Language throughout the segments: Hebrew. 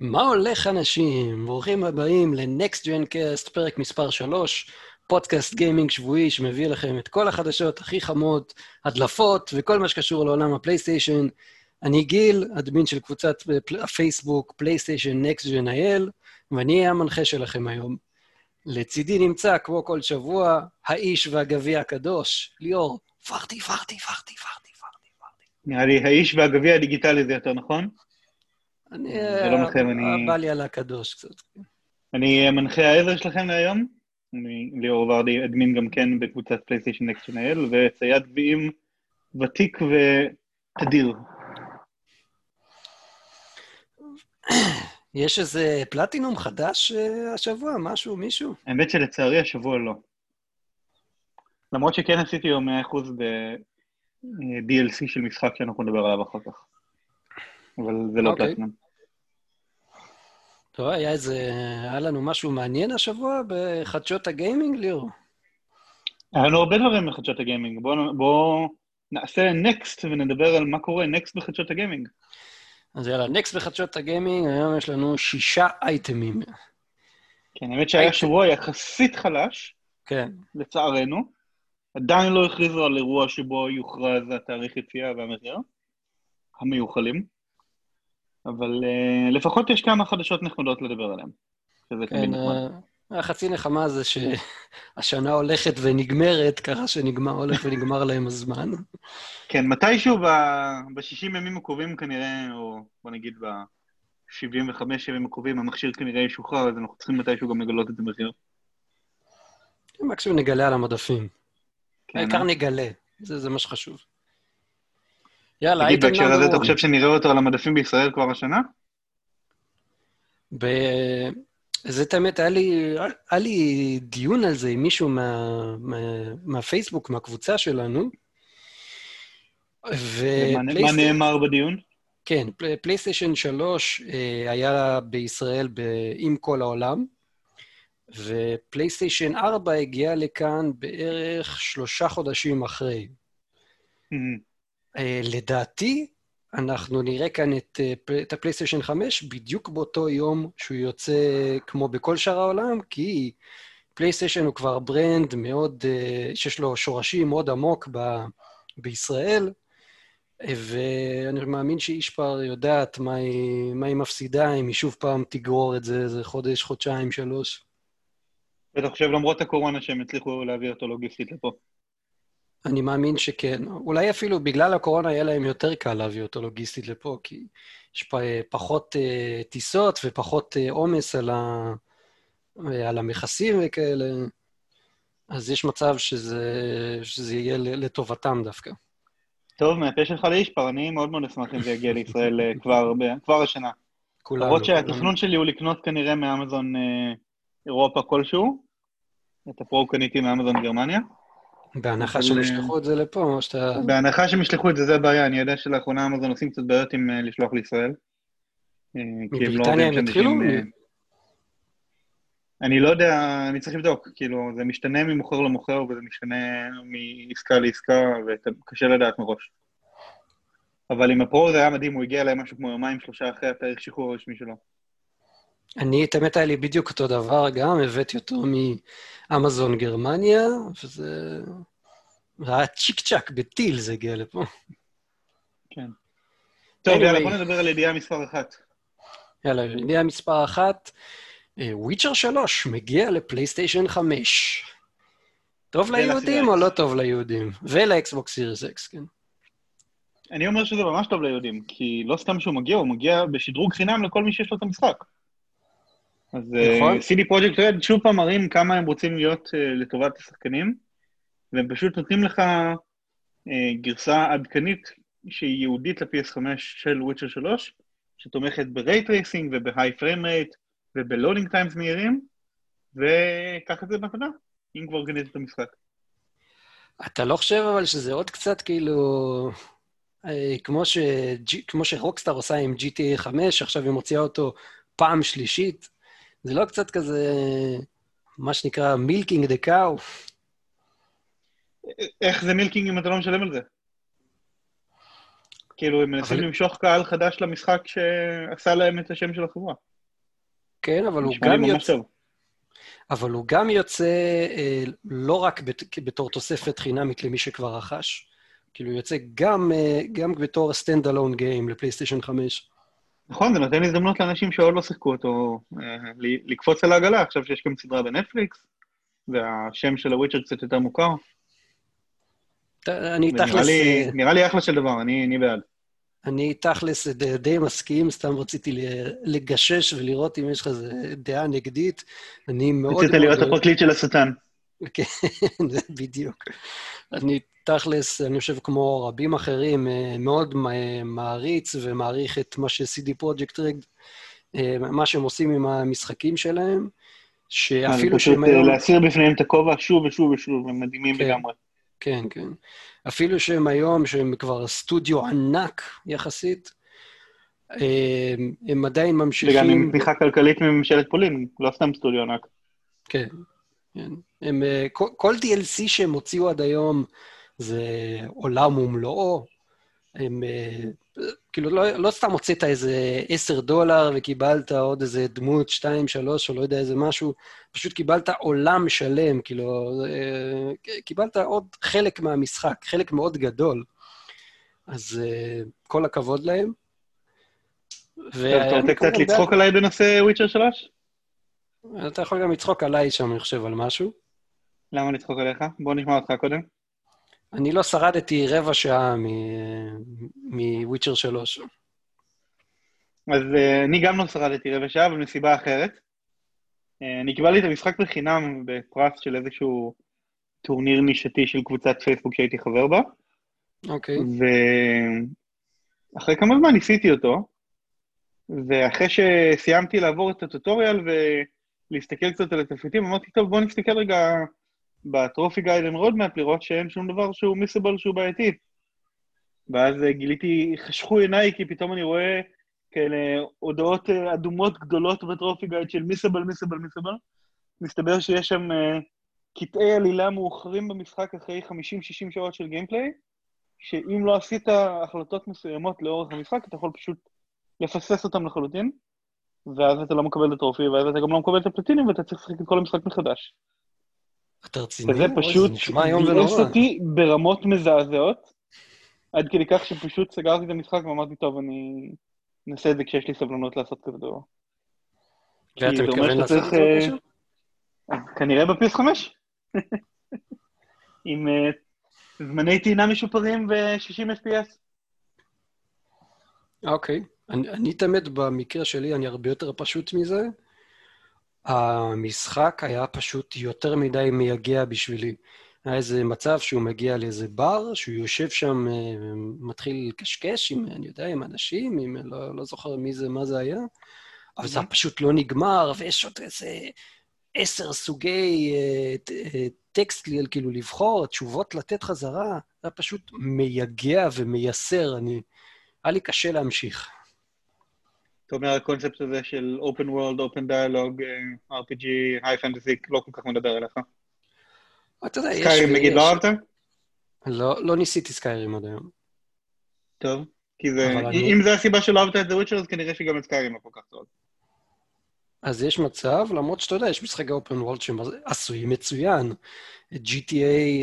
מה הולך אנשים? ברוכים הבאים ל-Next Gen Cast, פרק מספר 3, פודקאסט גיימינג שבועי שמביא לכם את כל החדשות הכי חמות, הדלפות וכל מה שקשור לעולם הפלייסטיישן. אני גיל, אדמין של קבוצת הפייסבוק פלייסטיישן Next Gen IL, ואני אהיה המנחה שלכם היום. לצידי נמצא, כמו כל שבוע, האיש והגביע הקדוש, ליאור, פרטי, פרטי, פרטי, פרטי, פרטי, פרטי. נראה לי האיש והגביע הדיגיטלי זה יותר נכון. אני... שלום לכם, אני- בא לי על הקדוש קצת. אני מנחה העזר שלכם להיום. אני ליאור ורדי, אדמין גם כן בקבוצת פלייסטיישן נקסט שנהל, וצייד גביעים ותיק ותדיר. יש איזה פלטינום חדש אה, השבוע? משהו, מישהו? האמת שלצערי השבוע לא. למרות שכן עשיתי היום 100% ב-DLC של משחק שאנחנו נדבר עליו אחר כך. אבל זה לא אוקיי. פלטינום. טוב, היה איזה... היה לנו משהו מעניין השבוע בחדשות הגיימינג, ליאור? היה לנו הרבה דברים בחדשות הגיימינג. בואו בוא נעשה נקסט ונדבר על מה קורה נקסט בחדשות הגיימינג. אז יאללה, נקסט בחדשות הגיימינג, היום יש לנו שישה אייטמים. כן, האמת שהיה שבוע יחסית חלש, כן. לצערנו. עדיין לא הכריזו על אירוע שבו יוכרז התאריך יציאה והמחיר, המיוחלים. אבל uh, לפחות יש כמה חדשות נחמדות לדבר עליהן. שזה כן, נחמד. אה, החצי נחמה זה שהשנה הולכת ונגמרת, ככה שנגמר, הולך ונגמר להם הזמן. כן, מתישהו ב-60 ימים הקרובים כנראה, או בוא נגיד ב-75 ימים הקרובים, המכשיר כנראה ישוחרר, אז אנחנו צריכים מתישהו גם לגלות את המחיר. מקסימום נגלה על המדפים. כן, העיקר אה? נגלה, זה זה מה שחשוב. יאללה, תגיד, אייטם בהקשר הזה, אתה חושב שנראה אותו על המדפים בישראל כבר השנה? ב... זה האמת, היה לי, היה לי דיון על זה עם מישהו מה, מה, מהפייסבוק, מהקבוצה שלנו. ו... מה נאמר בדיון? כן, פלי- פלייסטיישן 3 אה, היה בישראל ב... עם כל העולם, ופלייסטיישן 4 הגיע לכאן בערך שלושה חודשים אחרי. אה, לדעתי, אנחנו נראה כאן את, אה, את הפלייסטיישן 5 בדיוק באותו יום שהוא יוצא כמו בכל שאר העולם, כי פלייסטיישן הוא כבר brand מאוד, אה, שיש לו שורשים מאוד עמוק ב, בישראל, אה, ואני מאמין שישפאר יודעת מה היא, מה היא מפסידה אם היא שוב פעם תגרור את זה איזה חודש, חודשיים, שלוש. ואתה חושב למרות הקורונה שהם הצליחו להביא אותו לוגיסטית לפה? אני מאמין שכן. אולי אפילו בגלל הקורונה יהיה להם יותר קל להביא אותו לוגיסטית לפה, כי יש אה, פחות אה, טיסות ופחות אה, עומס על, ה... אה, על המכסים וכאלה, אז יש מצב שזה, שזה יהיה לטובתם דווקא. טוב, מהפה שלך לאישפר, אני מאוד מאוד אשמח אם זה יגיע לישראל אה, כבר, כבר השנה. כולנו. למרות. שהתכנון שלי הוא לקנות כנראה מאמזון אה, אירופה כלשהו. את הפרו קניתי מאמזון גרמניה. בהנחה שהם אה, ישלחו את זה לפה, או שאתה... בהנחה שהם ישלחו את זה, זה הבעיה. אני יודע שלאחרונה אמזון עושים קצת בעיות עם אה, לשלוח לישראל. אה, לא מבריטניה הם התחילו? אני לא יודע, אני צריך לבדוק. כאילו, זה משתנה ממוכר למוכר, וזה משתנה מעסקה לעסקה, וקשה לדעת מראש. אבל עם הפרו זה היה מדהים, הוא הגיע אליי משהו כמו יומיים, שלושה אחרי התאריך שחרור הרשמי שלו. אני, את האמת, היה לי בדיוק אותו דבר גם, הבאתי אותו מאמזון גרמניה, וזה... זה היה צ'יק צ'אק, בטיל זה הגיע לפה. כן. טוב. יאללה, בוא נדבר על ידיעה מספר אחת. יאללה, ידיעה מספר אחת, וויצ'ר 3 מגיע לפלייסטיישן 5. טוב. ליהודים או לא טוב ליהודים? ולאקסבוקס סיריס אקס, כן. אני אומר שזה ממש טוב ליהודים, כי לא סתם שהוא מגיע, הוא מגיע בשדרוג חינם לכל מי שיש לו את המשחק. אז נכון. CD פרויקט רד שוב פעם מראים כמה הם רוצים להיות uh, לטובת השחקנים, והם פשוט נותנים לך uh, גרסה עדכנית שהיא ייעודית ל-PS5 של וויצ'ר 3, שתומכת Tracing וב-High Frame Rate וב-Loading Times מהירים, וקח את זה במתנה, אם כבר גנית את המשחק. אתה לא חושב אבל שזה עוד קצת כאילו... אה, כמו, ש... כמו שרוקסטאר עושה עם GTA 5, עכשיו היא מוציאה אותו פעם שלישית, זה לא קצת כזה, מה שנקרא מילקינג דה קאו? איך זה מילקינג אם אתה לא משלם על זה? כאילו, הם מנסים אבל- למשוך קהל חדש למשחק שעשה להם את השם של החברה. כן, אבל הוא גם יוצא... טוב. אבל הוא גם יוצא אה, לא רק בת, בתור תוספת חינמית למי שכבר רכש, כאילו הוא יוצא גם, אה, גם בתור standalone game לפלייסטיישן 5. נכון, זה נותן הזדמנות לאנשים שעוד לא שיחקו אותו אה, לקפוץ על העגלה, עכשיו שיש גם סדרה בנטפליקס, והשם של הוויצ'ר קצת יותר מוכר. אני תכלס, אה, נראה לי אחלה של דבר, אני בעד. אני תכלס די, די מסכים, סתם רציתי לגשש ולראות אם יש לך דעה נגדית. אני מאוד... רצית להיות הפרקליט של השטן. כן, זה בדיוק. אני תכלס, אני חושב כמו רבים אחרים, אה, מאוד מ- מעריץ ומעריך את מה ש-CD פרויקט רד, מה שהם עושים עם המשחקים שלהם, שאפילו פשוט שהם אה, היום... להסיר בפניהם את הכובע שוב ושוב ושוב, הם מדהימים כן. לגמרי. כן, כן. אפילו שהם היום, שהם כבר סטודיו ענק יחסית, אה, הם עדיין ממשיכים... וגם עם תמיכה כלכלית מממשלת פולין, לא סתם סטודיו ענק. כן, כן. הם, אה, כל, כל DLC שהם הוציאו עד היום זה עולם ומלואו. הם, אה, כאילו, לא, לא סתם הוצאת איזה 10 דולר וקיבלת עוד איזה דמות, 2, 3, או לא יודע איזה משהו, פשוט קיבלת עולם שלם, כאילו, אה, קיבלת עוד חלק מהמשחק, חלק מאוד גדול. אז כל הכבוד להם. אתה רוצה קצת לצחוק עליי בנושא וויצ'ר 3? אתה יכול גם לצחוק עליי שם, אני חושב, על משהו. למה לצחוק עליך? בוא נשמע אותך קודם. אני לא שרדתי רבע שעה מוויצ'ר 3. אז אה, אני גם לא שרדתי רבע שעה, אבל מסיבה אחרת. אה, אני קיבלתי את המשחק בחינם בפרס של איזשהו טורניר נישתי של קבוצת פייסבוק שהייתי חבר בה, אוקיי. ואחרי כמה זמן ניסיתי אותו, ואחרי שסיימתי לעבור את ה tutorial ולהסתכל קצת על התפריטים, אמרתי, טוב, בוא נסתכל רגע ב trophy guide and roadmap, לראות שאין שום דבר שהוא missable שהוא בעייתי. ואז אה, גיליתי, חשכו עיניי, כי פתאום אני רואה כאלה הודעות אה, אדומות גדולות בטרופי גייד של מיסבל, מיסבל, מיסבל. מסתבר שיש שם אה, קטעי עלילה מאוחרים במשחק אחרי 50-60 שעות של גיימפליי, שאם לא עשית החלטות מסוימות לאורך המשחק, אתה יכול פשוט לפסס אותם לחלוטין, ואז אתה לא מקבל את הטרופי, ואז אתה גם לא מקבל את הפלטינים, ואתה צריך לשחק את כל המשחק מחדש. אתה רציני? וזה פשוט ביאס. אותי ברמות מזעזעות, עד כדי כך שפשוט סגרתי את המשחק ואמרתי, טוב, אני אנסה את זה כשיש לי סבלנות לעשות כזה דבר. ואתה מתכוון לעשות את זה אה, כנראה בפיס 5. עם אה, זמני טעינה משופרים ו-60 FPS. אוקיי. אני אני תמיד במקרה שלי, אני הרבה יותר פשוט מזה. המשחק היה פשוט יותר מדי מייגע בשבילי. היה איזה מצב שהוא מגיע לאיזה בר, שהוא יושב שם, אה, מתחיל לקשקש עם, אני יודע, עם אנשים, עם, לא, לא זוכר מי זה, מה זה היה, אבל זה Mhm. פשוט לא נגמר, ויש עוד איזה עשר סוגי אה, אה, טקסט, כאילו לבחור, תשובות לתת חזרה, זה היה פשוט מייגע ומייסר, אני... היה לי קשה להמשיך. אתה אומר, הקונספט הזה של open world, open dialogue, אה, RPG, high fantasy, לא כל כך מדבר אליך. אתה יודע, יש Skyrim נגיד. לא אהבת? לא, לא ניסיתי Skyrim עד היום. טוב. כי זה, אני- אם זה הסיבה שלא אהבת את The Witcher, אז כנראה שגם את Skyrim לא כל כך טוב. אז יש מצב, למרות שאתה יודע, יש משחקי open world שעשויים מצוין. GTA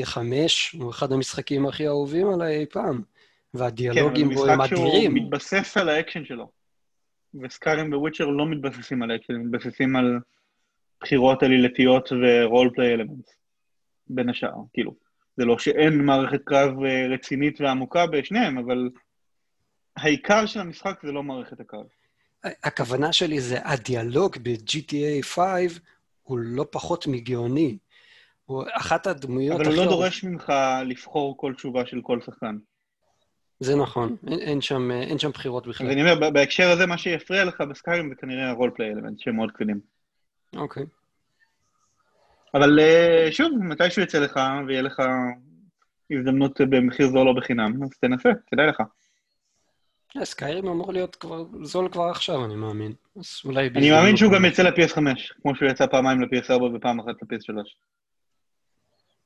5 הוא אחד המשחקים הכי אהובים עליי אי פעם, כן, והדיאלוגים זה בו הם משחק שהוא אדירים. מתבסס על האקשן שלו. ו Skyrim ו Witcher לא מתבססים על אקשן, הם מתבססים על בחירות עלילתיות ו role-play element, בין השאר, כאילו. זה לא שאין מערכת קרב אה, רצינית ועמוקה בשניהם, אבל העיקר של המשחק זה לא מערכת הקרב. הכוונה שלי זה, הדיאלוג ב-GTA 5 הוא לא פחות מגאוני. הוא אחת הדמויות אבל הוא הכי... לא דורש ממך לבחור כל תשובה של כל שחקן. זה נכון, אין, אין, שם, אין שם בחירות אז בכלל. אני אומר, בהקשר הזה, מה שיפריע לך בסקיירים זה כנראה הרולפליי אלמנט, שהם מאוד כבדים. אוקיי. אבל אה, שוב, מתישהו יצא לך ויהיה לך הזדמנות במחיר זול או בחינם, אז תנסה, כדאי לך. אה, סקיירים אמור להיות כבר זול כבר עכשיו, אני מאמין. אז אולי... אני מאמין שהוא גם יצא ל-PS5, כמו שהוא יצא פעמיים ל-PS4 ופעם אחת ל-PS3.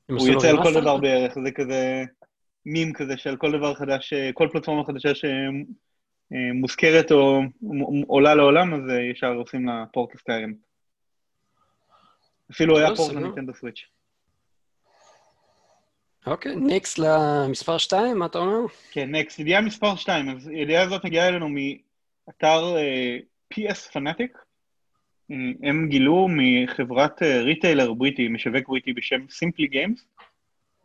הם הוא יצא על כל? דבר בערך, זה כזה... מים כזה של כל דבר חדש, אה, כל פלטפורמה חדשה שמוזכרת או עולה לעולם, אז אה, ישר עושים לה פורט לסקיירים. אפילו היה פורט לניטנדו סוויץ'. אוקיי, נקסט למספר 2, מה אתה אומר? כן, נקסט, ידיעה מספר 2. אז הידיעה הזאת מגיעה אלינו מאתר uh, PS Fanatic. הם גילו מחברת retailer בריטי, משווק בריטי בשם Simply Games,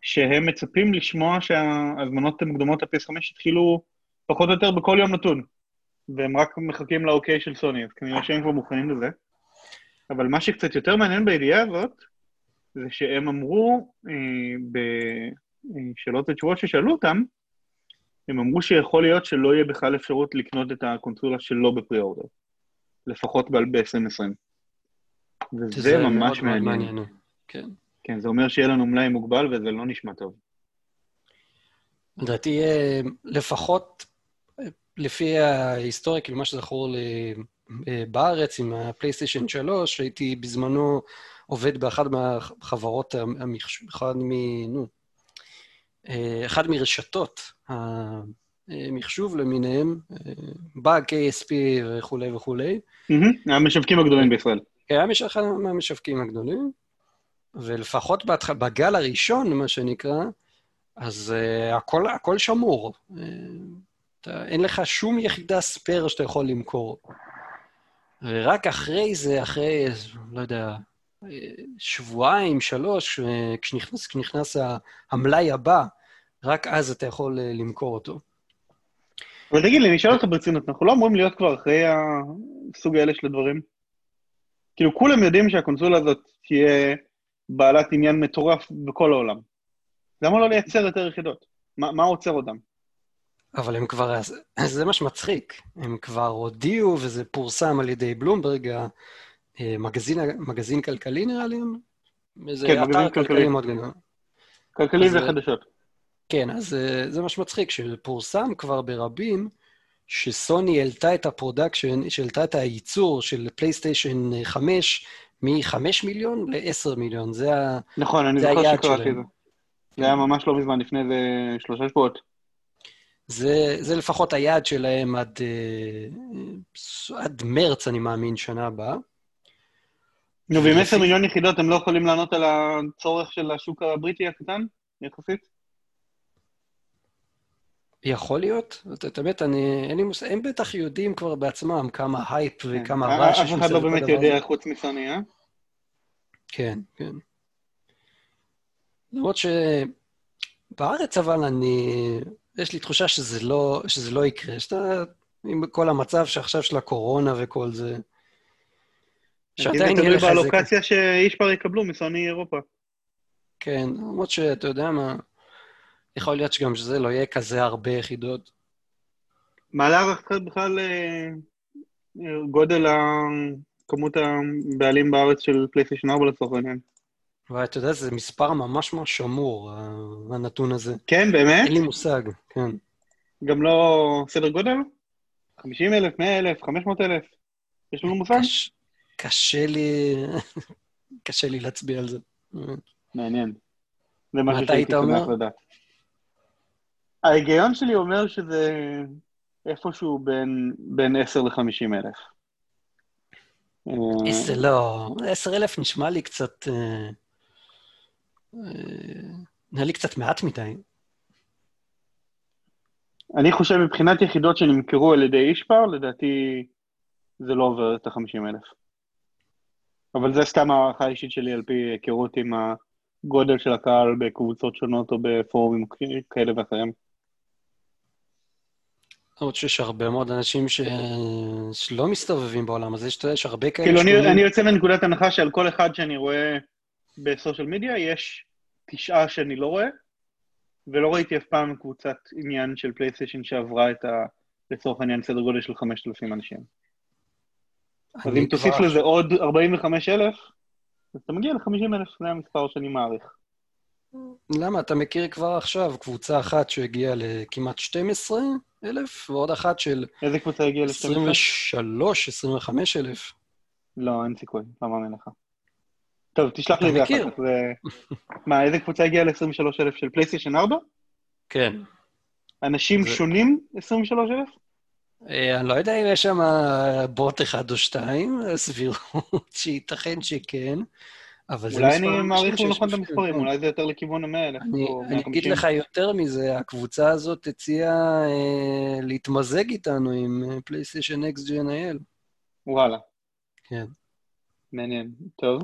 שהם מצפים לשמוע שההזמנות המוקדמות ל-PS5 התחילו פחות או יותר בכל יום נתון, והם רק מחכים לאוקיי של סוני, אז כנראה שהם כבר מוכנים לזה. אבל מה שקצת יותר מעניין בידיעה הזאת, זה שהם אמרו אה, בשאלות ותשובות ששאלו אותם, הם אמרו שיכול להיות שלא יהיה בכלל אפשרות לקנות את הקונסולה שלא ב pre-order, לפחות ב-2020. וזה ממש מעניין. מעניין. כן. כן, זה אומר שיהיה לנו מלאי מוגבל וזה לא נשמע טוב. לדעתי, אה, לפחות אה, לפי ההיסטוריה, כאילו מה שזכור לי אה, בארץ עם הפלייסטיישן 3, הייתי בזמנו עובד באחד מהחברות, אחד מ... נו, אחד מרשתות המחשוב למיניהם, בא KSP וכולי וכולי. המשווקים הגדולים בישראל. כן, אחד מהמשווקים הגדולים. ולפחות בהתח... בגל הראשון, מה שנקרא, אז uh, הכל, הכל שמור. Uh, אתה, אין לך שום יחידה ספייר שאתה יכול למכור. ורק אחרי זה, אחרי, לא יודע, שבועיים, שלוש, כשנכנס, כשנכנס המלאי הבא, רק אז אתה יכול אה, למכור אותו. אבל תגיד לי, אני אשאל אותך ברצינות, אנחנו לא אמורים להיות כבר אחרי הסוג האלה של הדברים? כאילו, כולם יודעים שהקונסולה הזאת תהיה בעלת עניין מטורף בכל העולם. למה לא לייצר יותר יחידות? מה, מה עוצר אותם? אבל הם כבר, זה מה שמצחיק, הם כבר הודיעו, וזה פורסם על ידי בלומברג, המגזין אה, מגזין כלכלי נראה לי, איזה כן, אתר כלכלי. כלכלי מאוד גדול. כלכלי וחדשות. כן, אז אה, זה מה שמצחיק, שפורסם כבר ברבים, שסוני העלתה את ה production, שהעלתה את הייצור של PlayStation 5 מ-5 מיליון ל-10 מיליון, זה, נכון, אני זוכר שקראתי את זה. זה היה ממש לא מזמן, לפני איזה שלושה שבועות. זה, זה לפחות היעד שלהם עד, אה, עד מרץ, אני מאמין, שנה הבאה. נו, ועם 10 מיליון יחידות הם לא יכולים לענות על הצורך של השוק הבריטי הקטן, יחסית? יכול להיות, את האמת, אני, אין לי מושג, הם בטח יודעים כבר בעצמם כמה הייפ כן. וכמה רעש יש אף אחד לא באמת יודע חוץ מסוני, אה? כן, כן. למרות שבארץ אבל אני, יש לי תחושה שזה לא, שזה לא יקרה, שאתה, עם כל המצב שעכשיו של הקורונה וכל זה, שעדיין יהיה לך איזה... זה תלוי בלוקציה שאיש כבר יקבלו מסוני אירופה. כן, למרות שאתה יודע מה, יכול להיות שגם שזה לא יהיה כזה הרבה יחידות. מה להערך קצת בכלל אה, גודל כמות הבעלים בארץ של פלייסטיישן 4 לצורך העניין? ואתה יודע, זה מספר ממש ממש שמור, הנתון הזה. כן, באמת? אין לי מושג, כן. גם לא סדר גודל? 50 אלף, 100 אלף, 500 אלף? יש לנו מושג? קש... קשה לי... קשה לי להצביע על זה. מעניין. זה משהו שהייתי שמח לדעת. ההיגיון שלי אומר שזה איפשהו בין, בין 10 ל-50 אלף. עשר, לא, עשר אלף נשמע לי קצת... אה, אה, נראה לי קצת מעט מדי. אני חושב מבחינת יחידות שנמכרו על ידי אישפר, לדעתי זה לא עובר את ה-50 אלף. אבל זה סתם הערכה אישית שלי על פי היכרות עם הגודל של הקהל בקבוצות שונות או בפורומים כאלה ואחרים. למרות שיש הרבה מאוד אנשים ש... שלא מסתובבים בעולם הזה, יש, הרבה כאלה... כאילו, אני, אני יוצא מנקודת הנחה שעל כל אחד שאני רואה בסושיאל מדיה, יש תשעה שאני לא רואה, ולא ראיתי אף פעם קבוצת עניין של פלייסטיישן שעברה את ה... לצורך העניין סדר גודל של 5,000 אנשים. אז אם תוסיף לזה עוד 45,000, אז אתה מגיע ל-50,000, זה המספר שאני מעריך. למה? אתה מכיר כבר עכשיו קבוצה אחת שהגיעה לכמעט 12 אלף, ועוד אחת של... איזה קבוצה הגיעה ל-12? 23, 25 אלף. לא, אין סיכוי, לא מאמין לך. טוב, תשלח לי את זה אחר כך. מה, איזה קבוצה הגיעה ל-23 אלף של פלייסטיישן 4? כן. אנשים זה- שונים 23,000? אה, אני לא יודע אם יש שם בוט אחד או שתיים, סבירות שייתכן שכן, אבל זה אולי אני מעריך לא שיש נכון את המספרים, כן. אולי זה יותר לכיוון ה-100,000 אני, או אני אגיד 150. לך יותר מזה, הקבוצה הזאת הציעה אה, להתמזג איתנו עם פלייסטיישן אקס GNIL. וואלה, כן. מעניין. טוב.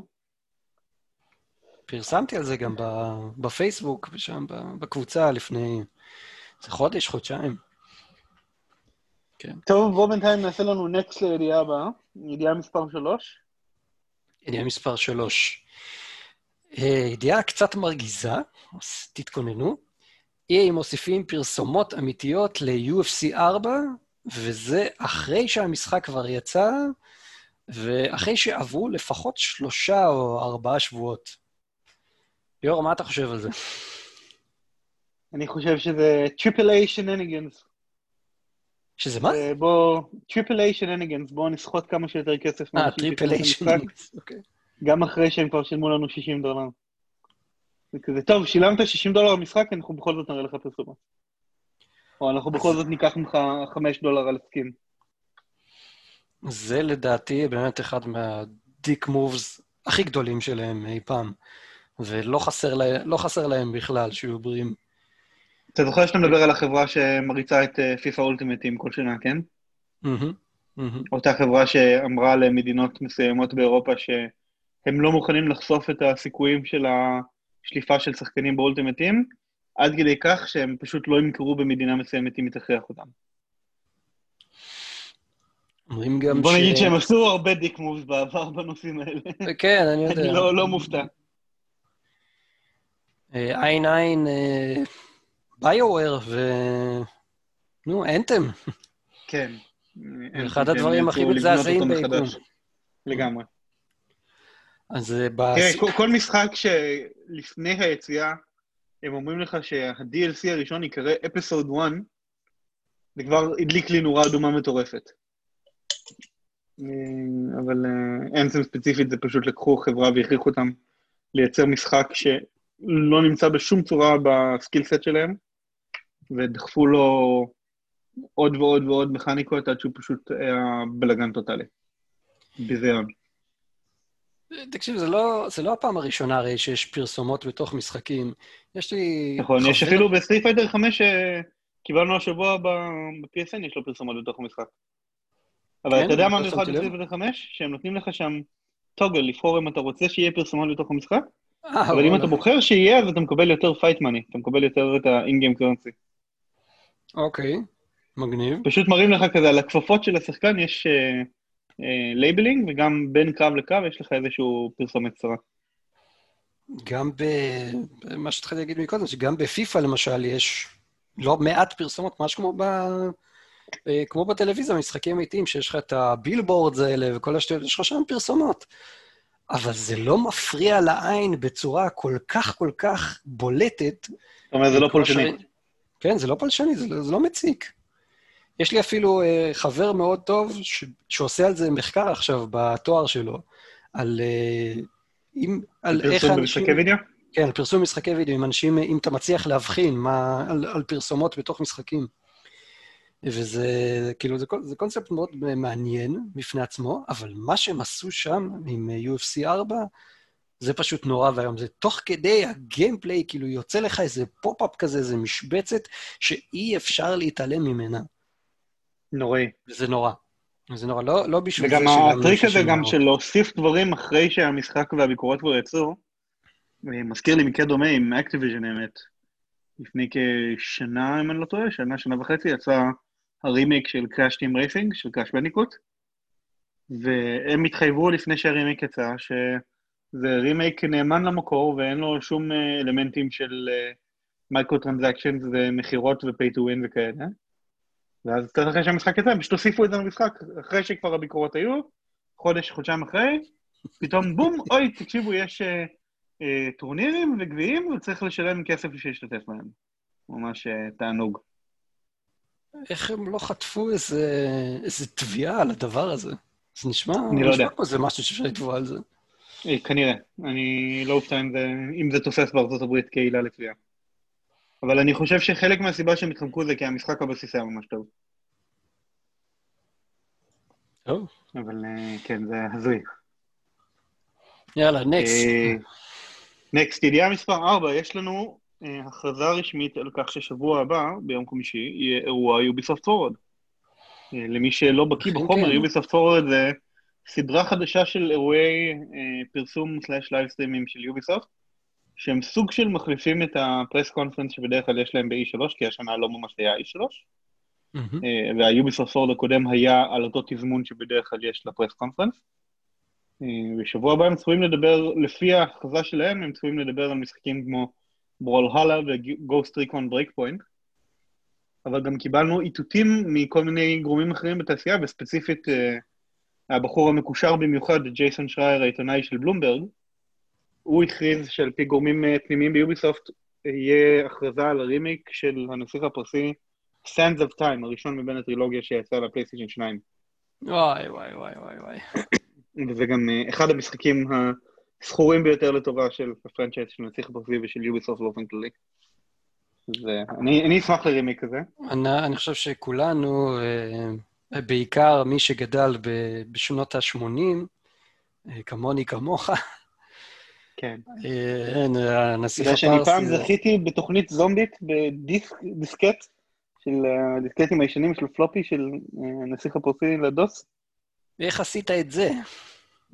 פרסמתי על זה גם ב- בפייסבוק, ושם ב- בקבוצה לפני איזה חודש, חודשיים. טוב, בוא בינתיים נעשה לנו נקסט לידיעה הבאה. ידיעה מספר 3. ידיעה מספר 3. ידיעה קצת מרגיזה, אז תתכוננו. EA מוסיפים פרסומות אמיתיות ל-UFC 4, וזה אחרי שהמשחק כבר יצא, ואחרי שעברו לפחות שלושה או ארבעה שבועות. ליאור, מה אתה חושב על זה? אני חושב שזה טריפל איי שנניגנס. שזה מה? בוא, triple A shenanigans, בואו נסחוט כמה שיותר כסף. אה, triple A המשחק, אוקיי. גם אחרי שהם כבר שילמו לנו 60 דולר. זה כזה, טוב, שילמת 60 דולר למשחק, אנחנו בכל זאת נראה לך פרסומות. או אנחנו בכל זאת ניקח ממך 5 דולר על סקין. זה לדעתי באמת אחד מהדיק מובס הכי גדולים שלהם אי פעם, ולא חסר, לה, לא חסר להם בכלל שיהיו בריאים. אתה זוכר שאתה מדבר על החברה שמריצה את פיפא אולטימטים כל שנה, כן? מהמם, מהמם. אותה חברה שאמרה למדינות מסוימות באירופה שהם לא מוכנים לחשוף את הסיכויים של השליפה של שחקנים באולטימטים, עד כדי כך שהם פשוט לא ימכרו במדינה מסוימת אם היא תכריח אותם. אומרים גם בוא נגיד שהם עשו הרבה דיק מובס בעבר בנושאים האלה. כן, אני יודע. אני לא לא מופתע. עין עין, ביואר ו... נו, אנתם. כן. אחד הדברים הכי הם מזעזעים ביקום. לגמרי. אז אה, תראה, בס... כל- כל משחק שלפני היציאה, הם אומרים לך שה-DLC הראשון ייקרא אפיסוד 1, זה כבר הדליק לי נורה אדומה מטורפת. אה, אבל אנסם ספציפית זה פשוט לקחו חברה והכריחו אותם לייצר משחק שלא נמצא בשום צורה בסקיל סט שלהם, ודחפו לו עוד ועוד ועוד מכניקות עד שהוא פשוט היה בלאגן טוטאלי. ביזיון. תקשיב, זה לא, זה לא הפעם הראשונה הרי שיש פרסומות בתוך משחקים. יש לי... נכון, יש חבר- אפילו ב Street Fighter 5 שקיבלנו השבוע ב-PSN, יש לו פרסומות בתוך המשחק. אבל כן? אתה יודע מה מיוחד. בסטריט פייטר 5? שהם נותנים לך שם toggle לבחור אם אתה רוצה שיהיה פרסומות בתוך המשחק, אה, אבל אם. אתה בוחר שיהיה, אז אתה מקבל יותר Fight Money, אתה מקבל יותר את ה-in-game currency. אוקיי, מגניב. פשוט מראים לך כזה, על הכפפות של השחקן יש labeling, וגם בין קרב לקרב יש לך איזשהו פרסומת קצרה. גם ב... מה שהתחלתי להגיד מקודם, שגם בפיפא למשל יש לא מעט פרסומות, ממש כמו ב... אה, כמו בטלוויזיה, משחקים אמיתיים, שיש לך את ה billboards האלה וכל השטויות, יש לך שם פרסומות. אבל זה לא מפריע לעין בצורה כל כך כל כך בולטת. זאת אומרת, זה לא פולשני. ש- כן, זה לא פולשני, זה, לא- זה לא מציק. יש לי אפילו אה, חבר מאוד טוב ש... שעושה על זה מחקר עכשיו בתואר שלו, על, אה, אם, על איך פרסום אנשים... במשחקי וידאו? כן, על פרסום משחקי וידאו, עם אנשים, אם אתה מצליח להבחין מה, על, על פרסומות בתוך משחקים. וזה, כאילו, זה, זה קונספט מאוד מעניין בפני עצמו, אבל מה שהם עשו שם עם אה, UFC 4, זה פשוט נורא ואיום. זה תוך כדי ה gameplay, כאילו, יוצא לך איזה pop-up כזה, איזה משבצת, שאי אפשר להתעלם ממנה. נוראי. וזה נורא. וזה נורא, לא, לא בשביל וגם זה שגם הטריק הזה גם של להוסיף דברים אחרי שהמשחק והביקורות כבר יצאו, אה, מזכיר לי מקרה דומה עם Activision האמת. לפני כשנה, אם אני לא טועה, שנה, שנה וחצי, יצא הרימייק של Crash Team Racing, של Crash Bandicoot, והם התחייבו לפני שהרימייק יצא, שזה רימייק נאמן למקור ואין לו שום אה, אלמנטים של microtransaction ומכירות ו-pay to win וכאלה. ואז קצת אחרי שהמשחק יצא, פשוט הוסיפו את זה למשחק, אחרי שכבר הביקורות היו, חודש, חודשיים אחרי, פתאום בום, אוי, תקשיבו, יש אה, אה, טורנירים וגביעים, וצריך לשלם כסף בשביל להשתתף בהם. ממש אה, תענוג. איך הם לא חטפו איזה, איזה תביעה על הדבר הזה? זה נשמע, אני לא נשמע יודע. כמו זה משהו שאפשר לתבוע על זה. אה, כנראה. אני לא אופתע אם זה, אם זה תופס בארצות הברית כעילה לתביעה. אבל אני חושב שחלק מהסיבה שהם התחמקו זה כי המשחק הבסיס היה ממש טוב. טוב. אבל אה, כן, זה הזוי. יאללה, נקסט. נקסט, ידיעה מספר 4, יש לנו אה, הכרזה רשמית על כך ששבוע הבא, ביום חמישי, יהיה אירוע יוביסופט פורוד. אה, למי שלא בקיא אכן בחומר. יוביסופט פורוד זה סדרה חדשה של אירועי אה, פורוורד סלאש לייב סטרימים של יוביסופט, שהם סוג של מחליפים את ה press conference שבדרך כלל יש להם ב-E3, כי השנה לא ממש היה E3, מהמם. אה, והיוביסופט Forward הקודם היה על אותו תזמון שבדרך כלל יש ל press conference. בשבוע הבא הם צפויים לדבר, לפי ההכרזה שלהם, הם צפויים לדבר על משחקים כמו ברול הלה וגוסט ריקון ברייק פוינט. אבל גם קיבלנו איתותים מכל מיני גורמים אחרים בתעשייה, וספציפית אה, הבחור המקושר במיוחד, ג'ייסון שרייר, העיתונאי של בלומברג, הוא הכריז שעל פי גורמים אה, פנימיים ביוביסופט, יהיה הכרזה על הרימיק של הנסיך הפרסי Sands of Time, הראשון מבין הטרילוגיה שיצא לפלייסטיישן 2. וואי, וואי, וואי, וואי, וואי. וזה גם אה, אחד המשחקים הזכורים ביותר לטובה של הפרנצ'ייז של הנסיך הפרסי ושל יוביסופט באופן כללי. אז אה, אני, אני אשמח לרימיק כזה. אני, אני חושב שכולנו, אה, בעיקר מי שגדל בשנות ה-80, כמוני, כמוך, כן. אה, אין, הנסיך בגלל שאני פעם הפרסי... זכיתי בתוכנית זומבית בדיסקט, של אה, הדיסקטים הישנים של פלופי של אה, הנסיך הפרסי לדוס. איך עשית את זה?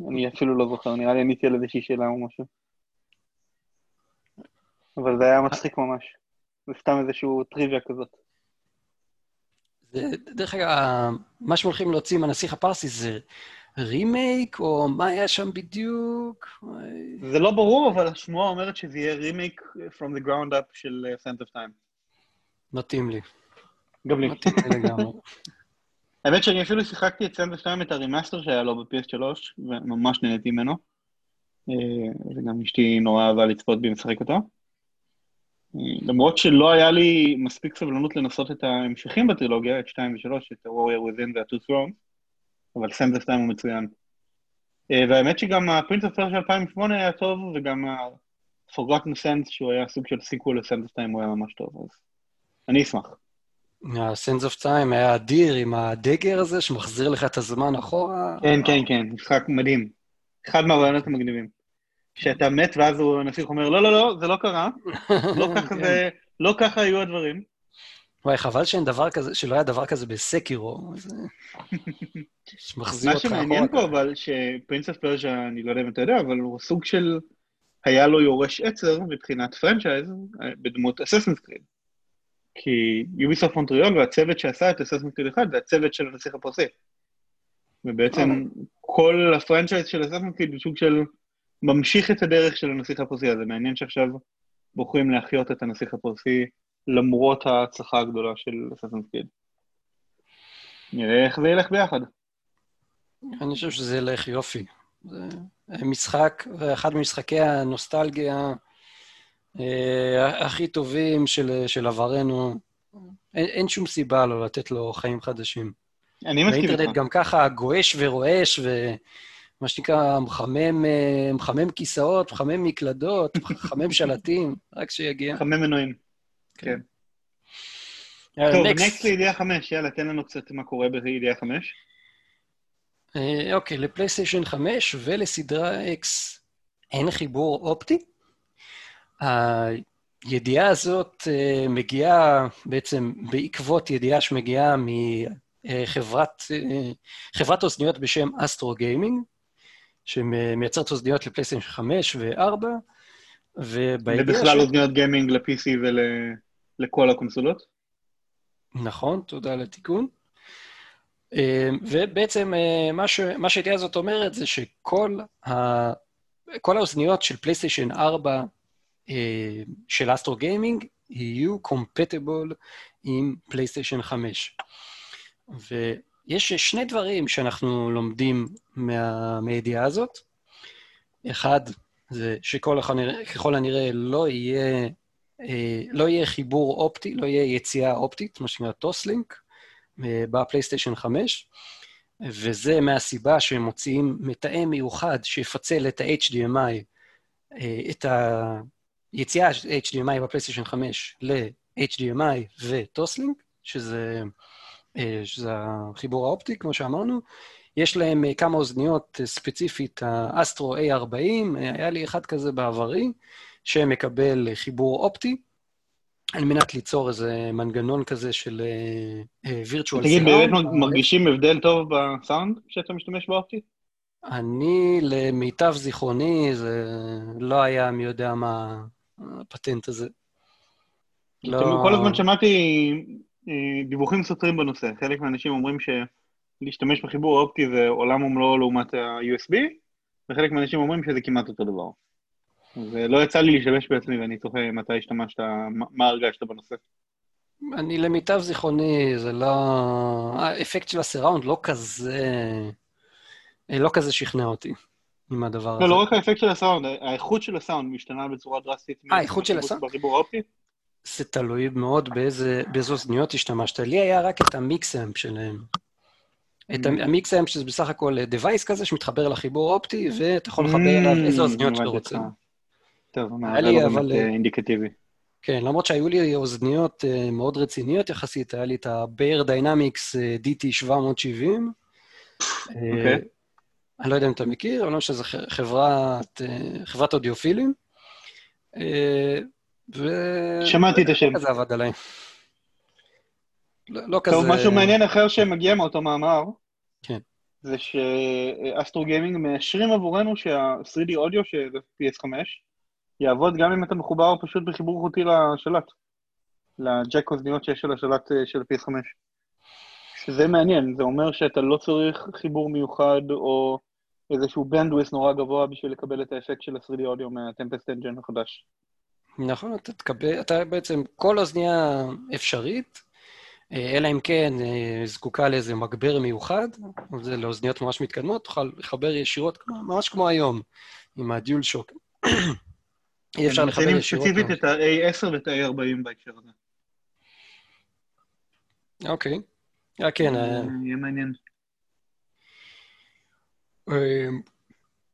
אני אפילו לא זוכר, נראה לי עניתי על איזושהי שאלה או משהו. אבל זה היה מצחיק ממש. זה סתם איזשהו טריוויה כזאת. זה, דרך אגב, מה שהולכים להוציא עם הנסיך הפרסי זה רימייק, או מה היה שם בדיוק? זה לא ברור, אבל השמועה אומרת שזה יהיה remake from the ground up של Sands of Time. מתאים לי. גם לי. מתאים לי לגמרי. האמת שאני אפילו שיחקתי את Sands of Time, את הremaster שהיה לו ב-PS3, וממש נהניתי ממנו. אה, וגם אשתי נורא אהבה לצפות בי משחק אותו. אה, למרות שלא היה לי מספיק סבלנות לנסות את ההמשכים בטרילוגיה, את 2 ו-3, את ה-Warrior Within וה-Two Thrones, אבל of Time הוא מצוין. אה, והאמת שגם ה-Prince of Persia 2008 היה טוב, וגם ה- Forgotten Sands, שהוא היה סוג של sequel of Time, הוא היה ממש טוב, אז אני אשמח. ה- Sands of Time היה אדיר עם הדגר הזה שמחזיר לך את הזמן אחורה. כן, כן, כן, משחק מדהים. אחד מהרעיונות המגניבים. שאתה מת ואז הוא, הנסיך אומר, לא, לא, לא, זה לא קרה, לא לא ככה היו הדברים. וואי, חבל שאין דבר כזה, שלא היה דבר כזה בסקירו. זה- שמחזיר מה אותך שמעניין אחורה. פה, אבל שפרינס אוף פרז'ה, אני לא יודע אם אתה יודע, אבל הוא סוג של, היה לו יורש עצר מבחינת franchise אה, בדמות אססנס קריד. כי יוביסופט מונטריאול והצוות שעשה את אססנס קריד 1 זה הצוות של הנסיך הפרסי. ובעצם כל הפרנצ'ייז של אססנס קריד הוא סוג של ממשיך את הדרך של הנסיך הפרסי, אז זה מעניין שעכשיו בוחרים להחיות את הנסיך הפרסי למרות ההצלחה הגדולה של אססנס קריד. נראה איך זה ילך ביחד. אני חושב שזה ילך יופי. זה משחק, אחד ממשחקי הנוסטלגיה אה, הכי טובים של, של עברנו. אין, אין שום סיבה לא לתת לו חיים חדשים. אני מסכים איתך. גם ככה גועש ורועש, ומה שנקרא, מחמם, אה, מחמם כיסאות, מחמם מקלדות, מחמם שלטים, רק שיגיע. חמם מנועים. כן. יאללה, טוב, next. נקסט לידיעה חמש, יאללה, תן לנו קצת מה קורה בידיעה חמש. אה, אוקיי, לפלייסטיישן 5 ולסדרה X אין חיבור אופטי. הידיעה הזאת אה, מגיעה בעצם בעקבות ידיעה שמגיעה מחברת אה, חברת אוזניות בשם אסטרו גיימינג, שמייצרת אוזניות לפלייסטיישן 5 ו-4, ובידיעה... ובכלל ש- אוזניות גיימינג ל-PC ולכל הקונסולות. נכון, תודה על התיקון. אה, ובעצם אה, מה, ש... מה שהידיעה הזאת אומרת זה שכל ה... כל האוזניות של פלייסטיישן 4 אה, של אסטרו גיימינג יהיו compatible עם פלייסטיישן 5. ויש שני דברים שאנחנו לומדים מה... מהידיעה הזאת. אחד, זה שכל הנראה, ככל הנראה לא יהיה אה, לא יהיה חיבור אופטי, לא יהיה יציאה אופטית, מה שנקרא טוסלינק, אה, בפלייסטיישן 5, וזה מהסיבה שהם מוציאים מתאם מיוחד שיפצל את ה-HDMI, אה, את, ה, יציאה HDMI בפלייסטיישן 5 ל-HDMI וטוסלינק, שזה, שזה החיבור האופטי, כמו שאמרנו. יש להם אה, כמה אוזניות אה, ספציפית, האסטרו A40, היה לי אחד כזה בעברי, שמקבל חיבור אופטי, על מנת ליצור איזה מנגנון כזה של וירטואל uh, תגיד, באמת מרגישים הבדל טוב בסאונד כשאתה משתמש באופטי? אני, למיטב זיכרוני, זה לא היה מי יודע מה הפטנט הזה. לא... כל הזמן שמעתי אה, דיווחים סותרים בנושא. חלק מהאנשים אומרים שלהשתמש בחיבור האופטי זה עולם ומלואו לעומת ה-USB, וחלק מהאנשים אומרים שזה כמעט אותו דבר. ולא יצא לי להשתמש בעצמי, ואני תוהה מתי השתמשת, מה הרגשת בנושא. אני למיטב זיכרוני, זה לא... האפקט של הסיראונד לא כזה... לא כזה שכנע אותי עם הדבר לא, הזה. לא, לא רק האפקט של הסאונד, האיכות של הסאונד משתנה בצורה דרסטית. אה, האיכות של הסאונד? בחיבור האופטי? זה תלוי מאוד באיזה, באיזו אוזניות השתמשת. לי היה רק את המיקסאמפ שלהם. את mm. המיקסאמפ, שזה בסך הכל device כזה שמתחבר לחיבור האופטי, ואתה יכול לחבר mm, אליו איזה אוזניות שאתה רוצה. טוב, זה לא באמת אה, אינדיקטיבי. כן, למרות שהיו לי אוזניות אה, מאוד רציניות יחסית, היה לי את ה-Bayer Dynamics אה, DT770. אוקיי. אני לא יודע אם אתה מכיר, אבל לא שזו חברת, חברת אודיופילים. ו... שמעתי את השם. כזה עבד עליי. לא, לא כזה... טוב, משהו מעניין אחר שמגיע מאותו מאמר, כן. זה שאסטרו גיימינג מאשרים עבורנו שה-3D אודיו של PS5 יעבוד גם אם אתה מחובר פשוט בחיבור חוטי לשלט, לג'ק אוזניות שיש על השלט אה, של PS5. שזה מעניין, זה אומר שאתה לא צריך חיבור מיוחד או איזשהו bandwidth נורא גבוה בשביל לקבל את האפקט של ה-3D audio מה Tempest engine החדש. נכון, אתה תקבל, אתה בעצם, כל אוזנייה אפשרית, אלא אם כן אה, זקוקה לאיזה מגבר מיוחד, זה לאוזניות ממש מתקדמות, תוכל לחבר ישירות, ממש כמו היום, עם הדיול שוק. אי אפשר לחבר ישירות. מציינים ספציפית את ה-A10 ואת ה-A40 בהקשר הזה. אוקיי. אה, כן. יהיה מעניין.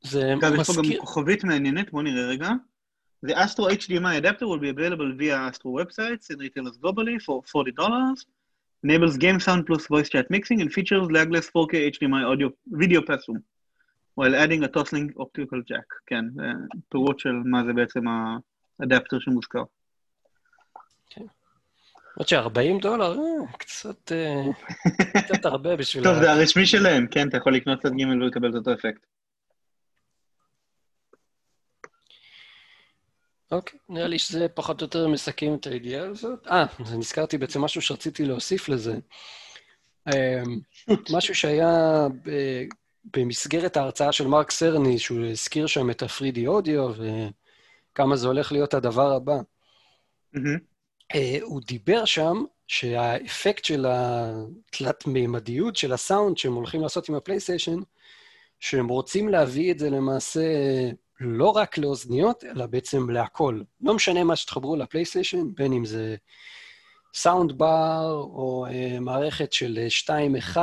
זה מזכיר... אגב, יש פה גם כוכבית מעניינת, בואו נראה רגע. The Astro HDMI adapter will be available via Astro websites and retailers globally for $40. Enables game sound plus voice chat mixing and features lagless 4K HDMI audio video pass-through, while adding a toslink optical jack. כן, פירוט של מה זה בעצם האדפטר שמוזכר. כן. עוד ש-40 דולר, קצת הרבה בשביל... טוב, זה הרשמי שלהם, כן, אתה יכול לקנות צד ג' ולקבל את אותו אפקט. אוקיי, נראה לי שזה פחות או יותר מסכם את הידיעה הזאת. אה, נזכרתי בעצם משהו שרציתי להוסיף לזה. אמ, משהו שהיה במסגרת ההרצאה של מרק סרני, שהוא הזכיר שם את ה-3D אודיו וכמה זה הולך להיות הדבר הבא. אה, הוא דיבר שם שהאפקט של התלת-מימדיות של הסאונד שהם הולכים לעשות עם הפלייסטיישן, שהם רוצים להביא את זה למעשה לא רק לאוזניות, אלא בעצם להכל. לא משנה מה שתחברו לפלייסטיישן, בין אם זה סאונד בר, או אה, מערכת של 2-1,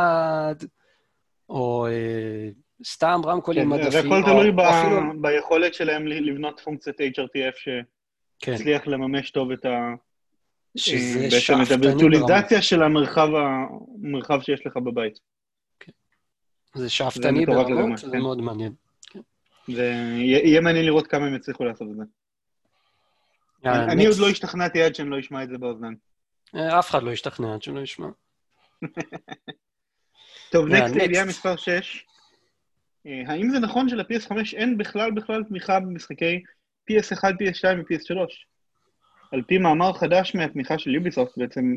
או אה, סתם רמקולים כן, מדפים. זה הכל תלוי ב- אפילו... ביכולת שלהם לבנות פונקציית HRTF שתצליח כן. לממש טוב את ה... שזה אה, בעצם את הווירטואליזציה של המרחב, המרחב שיש לך בבית. כן. זה שאפתני ברמות, זה כן. מאוד מעניין. ויהיה מעניין לראות כמה הם יצליחו לעשות את זה. אני עוד לא השתכנעתי עד שאני לא אשמע את זה באוזנן. אה, אף אחד לא ישתכנע עד שהוא לא ישמע. טוב, נקסט, ידיעה מספר 6. אה, האם זה נכון של-PS5 אין בכלל בכלל תמיכה במשחקי PS1, PS2 ו-PS3? על פי מאמר חדש מהתמיכה של יוביסופט, בעצם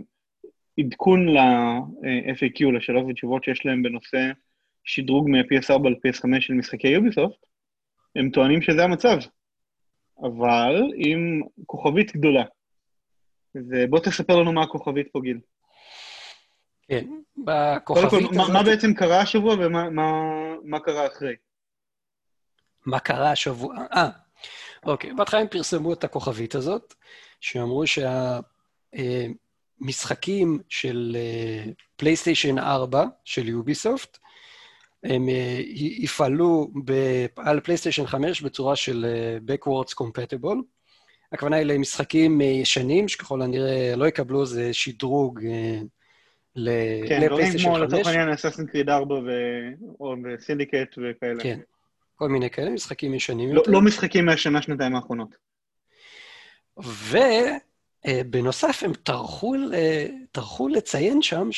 עדכון ל-FAQ, לשאלות ותשובות שיש להם בנושא שדרוג מ-PS4 ל-PS5 של משחקי יוביסופט, הם טוענים שזה המצב, אבל עם כוכבית גדולה. ובוא תספר לנו מה הכוכבית פה, גיל. כן, בכוכבית הזאת... מה, מה בעצם קרה השבוע ומה מה, מה קרה אחרי? מה קרה השבוע? אה, אוקיי. בהתחלה הם פרסמו את הכוכבית הזאת, שאמרו שהמשחקים אה, של פלייסטיישן אה, 4 של יוביסופט, הם אה, יפעלו על פלייסטיישן 5 בצורה של אה, Backwards Compatible, הכוונה היא למשחקים ישנים, שככל הנראה לא יקבלו איזה שדרוג כן, דברים כמו לצורך העניין אססן קריד 4 וסינדיקט וכאלה. כן, כל מיני כאלה, משחקים ישנים לא, יותר. לא משחקים מהשנה, שנתיים האחרונות. ובנוסף, הם טרחו לציין שם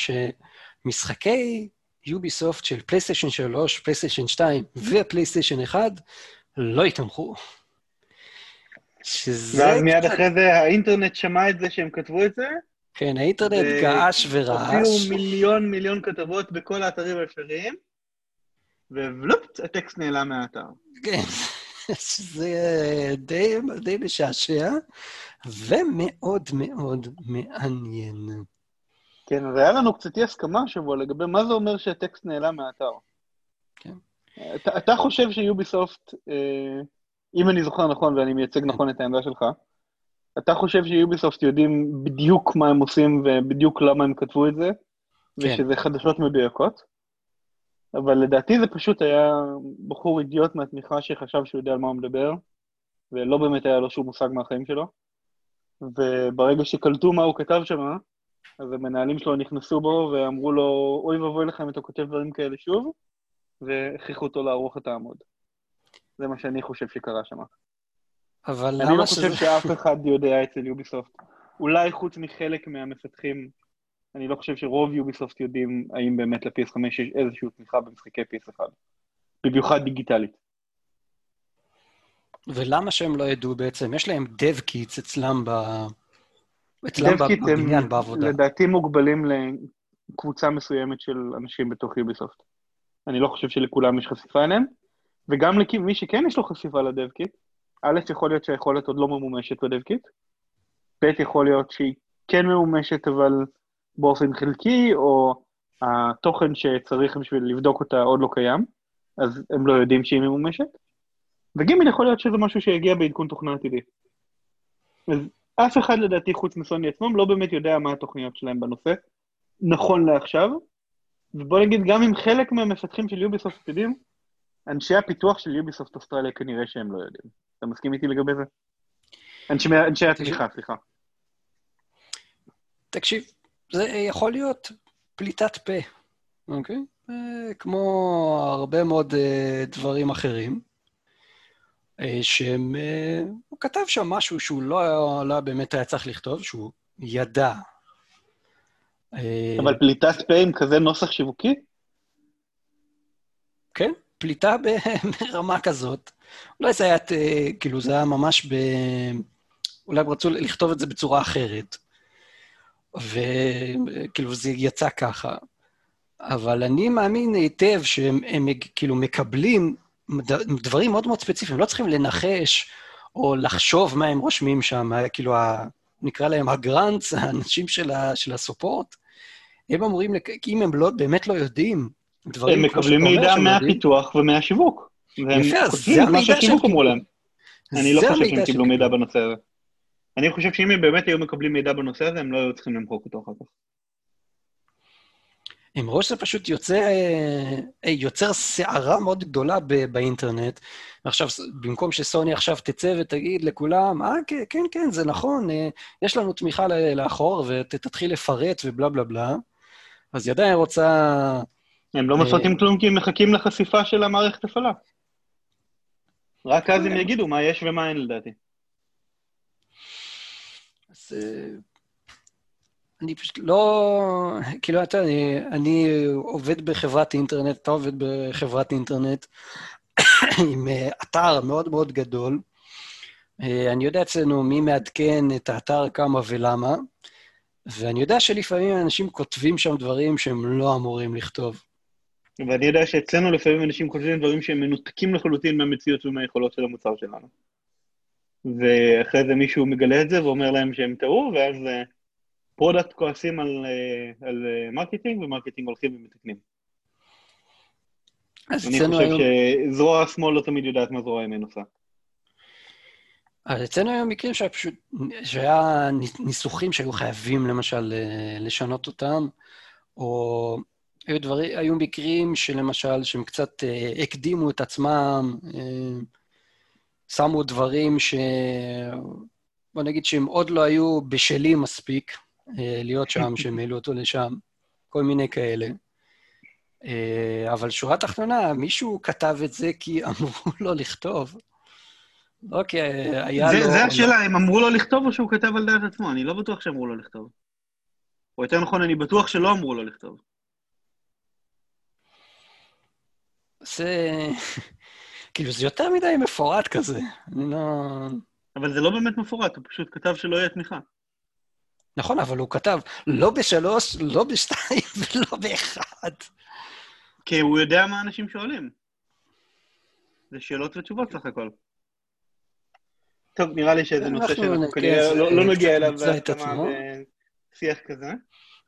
שמשחקי יוביסופט של פלייסטיישן 3, פלייסטיישן 2 ופלייסטיישן 1 לא יתמכו. שזה... ואז מיד אחרי זה האינטרנט שמע את זה שהם כתבו את זה, כן, האינטרנט געש ורעש. הופיעו מיליון מיליון כתבות בכל האתרים האפשריים, ובלופ, הטקסט נעלם מהאתר. כן, זה די, די משעשע, ומאוד מאוד מעניין. כן, אז היה לנו קצת אי הסכמה השבוע לגבי מה זה אומר שהטקסט נעלם מהאתר. כן. אתה, אתה חושב שיוביסופט, אה, אם אני זוכר נכון ואני מייצג נכון את העמדה שלך, אתה חושב שיוביסופט יודעים בדיוק מה הם עושים ובדיוק למה הם כתבו את זה, כן. ושזה חדשות מדויקות, אבל לדעתי זה פשוט היה בחור אידיוט מהתמיכה שחשב שהוא יודע על מה הוא מדבר, ולא באמת היה לו שום מושג מהחיים שלו. וברגע שקלטו מה הוא כתב שם, אז המנהלים שלו נכנסו בו ואמרו לו, אוי ואבוי לך אם אתה כותב דברים כאלה שוב, והכריחו אותו לערוך את העמוד. זה מה שאני חושב שקרה שם. אבל למה אני לא חושב שזה... שאף אחד יודע אצל יוביסופט. אולי חוץ מחלק מהמפתחים, אני לא חושב שרוב יוביסופט יודעים האם באמת ל-PS5 יש איזושהי תמיכה במשחקי PS1. במיוחד דיגיטלית. ולמה שהם לא ידעו בעצם? יש להם dev kits אצלם, ב... אצלם בבניין, בעבודה. לדעתי מוגבלים לקבוצה מסוימת של אנשים בתוך יוביסופט. אני לא חושב שלכולם יש חשיפה אליהם, וגם למי שכן יש לו חשיפה לדב קיט, א', יכול להיות שהיכולת עוד לא ממומשת בדבקיט, ב', יכול להיות שהיא כן ממומשת אבל באופן חלקי, או התוכן שצריך בשביל לבדוק אותה עוד לא קיים, אז הם לא יודעים שהיא ממומשת, וג', יכול להיות שזה משהו שיגיע בעדכון תוכנה עתידי. אז אף אחד לדעתי חוץ מסוני עצמם לא באמת יודע מה התוכניות שלהם בנושא, נכון לעכשיו, ובוא נגיד, גם אם חלק מהמפתחים של יוביסופט יודעים, אנשי הפיתוח של יוביסופט אוסטרליה כנראה שהם לא יודעים. אתה מסכים איתי לגבי זה? אנשי, אנשי התמיכה, סליחה. תקשיב, זה יכול להיות פליטת פה, אוקיי? אה, כמו הרבה מאוד אה, דברים אחרים, שהם... הוא כתב שם משהו שהוא לא, לא באמת היה צריך לכתוב, שהוא ידע. אבל פליטת פה עם כזה נוסח שיווקי? כן, פליטה ברמה כזאת. אולי זה היה, אה, כאילו, זה היה ממש ב... אולי הם רצו לכתוב את זה בצורה אחרת, וכאילו זה יצא ככה. אבל אני מאמין היטב שהם הם, כאילו מקבלים דברים מאוד מאוד ספציפיים, לא צריכים לנחש או לחשוב מה הם רושמים שם, כאילו, ה, נקרא להם הגראנטס, האנשים של, ה, של הסופורט, הם אמורים, אם הם לא, באמת לא יודעים, דברים הם מקבלים מידע מהפיתוח ומהשיווק. יפה, אז זה המידע שהם קיבלו. אני לא חושב שהם קיבלו מידע בנושא הזה. אני חושב שאם הם באמת היו מקבלים מידע בנושא הזה, הם לא היו צריכים למחוק אותו אחר כך. עם ראש זה פשוט יוצר, אה, יוצר סערה מאוד גדולה באינטרנט. ועכשיו, במקום שסוני עכשיו תצא ותגיד לכולם, אה, כן, כן, כן, זה נכון, אה, יש לנו תמיכה לאחור, ותתחיל לפרט ובלה בלה בלה, אז היא עדיין רוצה הם לא מפרטים כלום כי הם מחכים לחשיפה של המערכת הפעלה. רק אז הם יגידו מה יש ומה אין לדעתי. אז אני פשוט לא... כאילו, אתה, אני, אני עובד בחברת אינטרנט, אתה עובד בחברת אינטרנט עם אתר מאוד מאוד גדול. אני יודע אצלנו מי מעדכן את האתר, כמה ולמה, ואני יודע שלפעמים אנשים כותבים שם דברים שהם לא אמורים לכתוב. ואני יודע שאצלנו לפעמים אנשים כותבים דברים שהם מנותקים לחלוטין מהמציאות ומהיכולות של המוצר שלנו. ואחרי זה מישהו מגלה את זה ואומר להם שהם טעו, ואז product אה, כועסים על, אה, על marketing, ו marketing הולכים ומתקנים. אני חושב היום... שזרוע השמאל לא תמיד יודעת מה זרוע ימין עושה. אז אצלנו היו מקרים שהיה פשוט, שהיה ניסוחים שהיו חייבים למשל אה, לשנות אותם, או היו, דברים, היו מקרים שלמשל, שהם קצת אה, הקדימו את עצמם, אה, שמו דברים ש... בוא נגיד שהם עוד לא היו בשלים מספיק אה, להיות שם, שהם העלו אותו לשם, כל מיני כאלה. אה, אבל שורה תחתונה, מישהו כתב את זה כי אמרו לו לכתוב. לא כי היה זה, לו... זה השאלה, הם אמרו לו לכתוב או שהוא כתב על דעת עצמו? אני לא בטוח שאמרו לו לכתוב. או יותר נכון, אני בטוח שלא אמרו לו לכתוב. זה... כאילו, זה יותר מדי מפורט כזה. אני לא... אבל זה לא באמת מפורט, הוא פשוט כתב שלא יהיה תמיכה. נכון, אבל הוא כתב לא בשלוש, לא בשתיים ולא באחד. כי הוא יודע מה אנשים שואלים. זה שאלות ותשובות סך הכל. טוב, נראה לי שזה נושא אנחנו שאנחנו כנראה כן, לא זה לא נגיע אליו בהסכמה. בשיח כזה.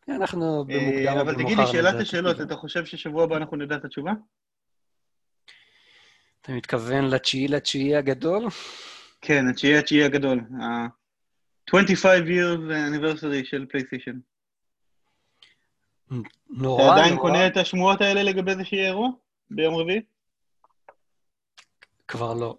אנחנו אה, במוקדם או אבל תגיד לי, שאלת השאלות. אתה חושב ששבוע הבא אנחנו נדע את התשובה? אתה מתכוון לתשיעי לתשיעי הגדול? כן, התשיעי התשיעי הגדול. ה-25 years anniversary של פלייסטיישן. נורא, אתה עדיין נורא. קונה את השמועות האלה לגבי זה שיהיה אירוע? ביום רביעי? כבר לא.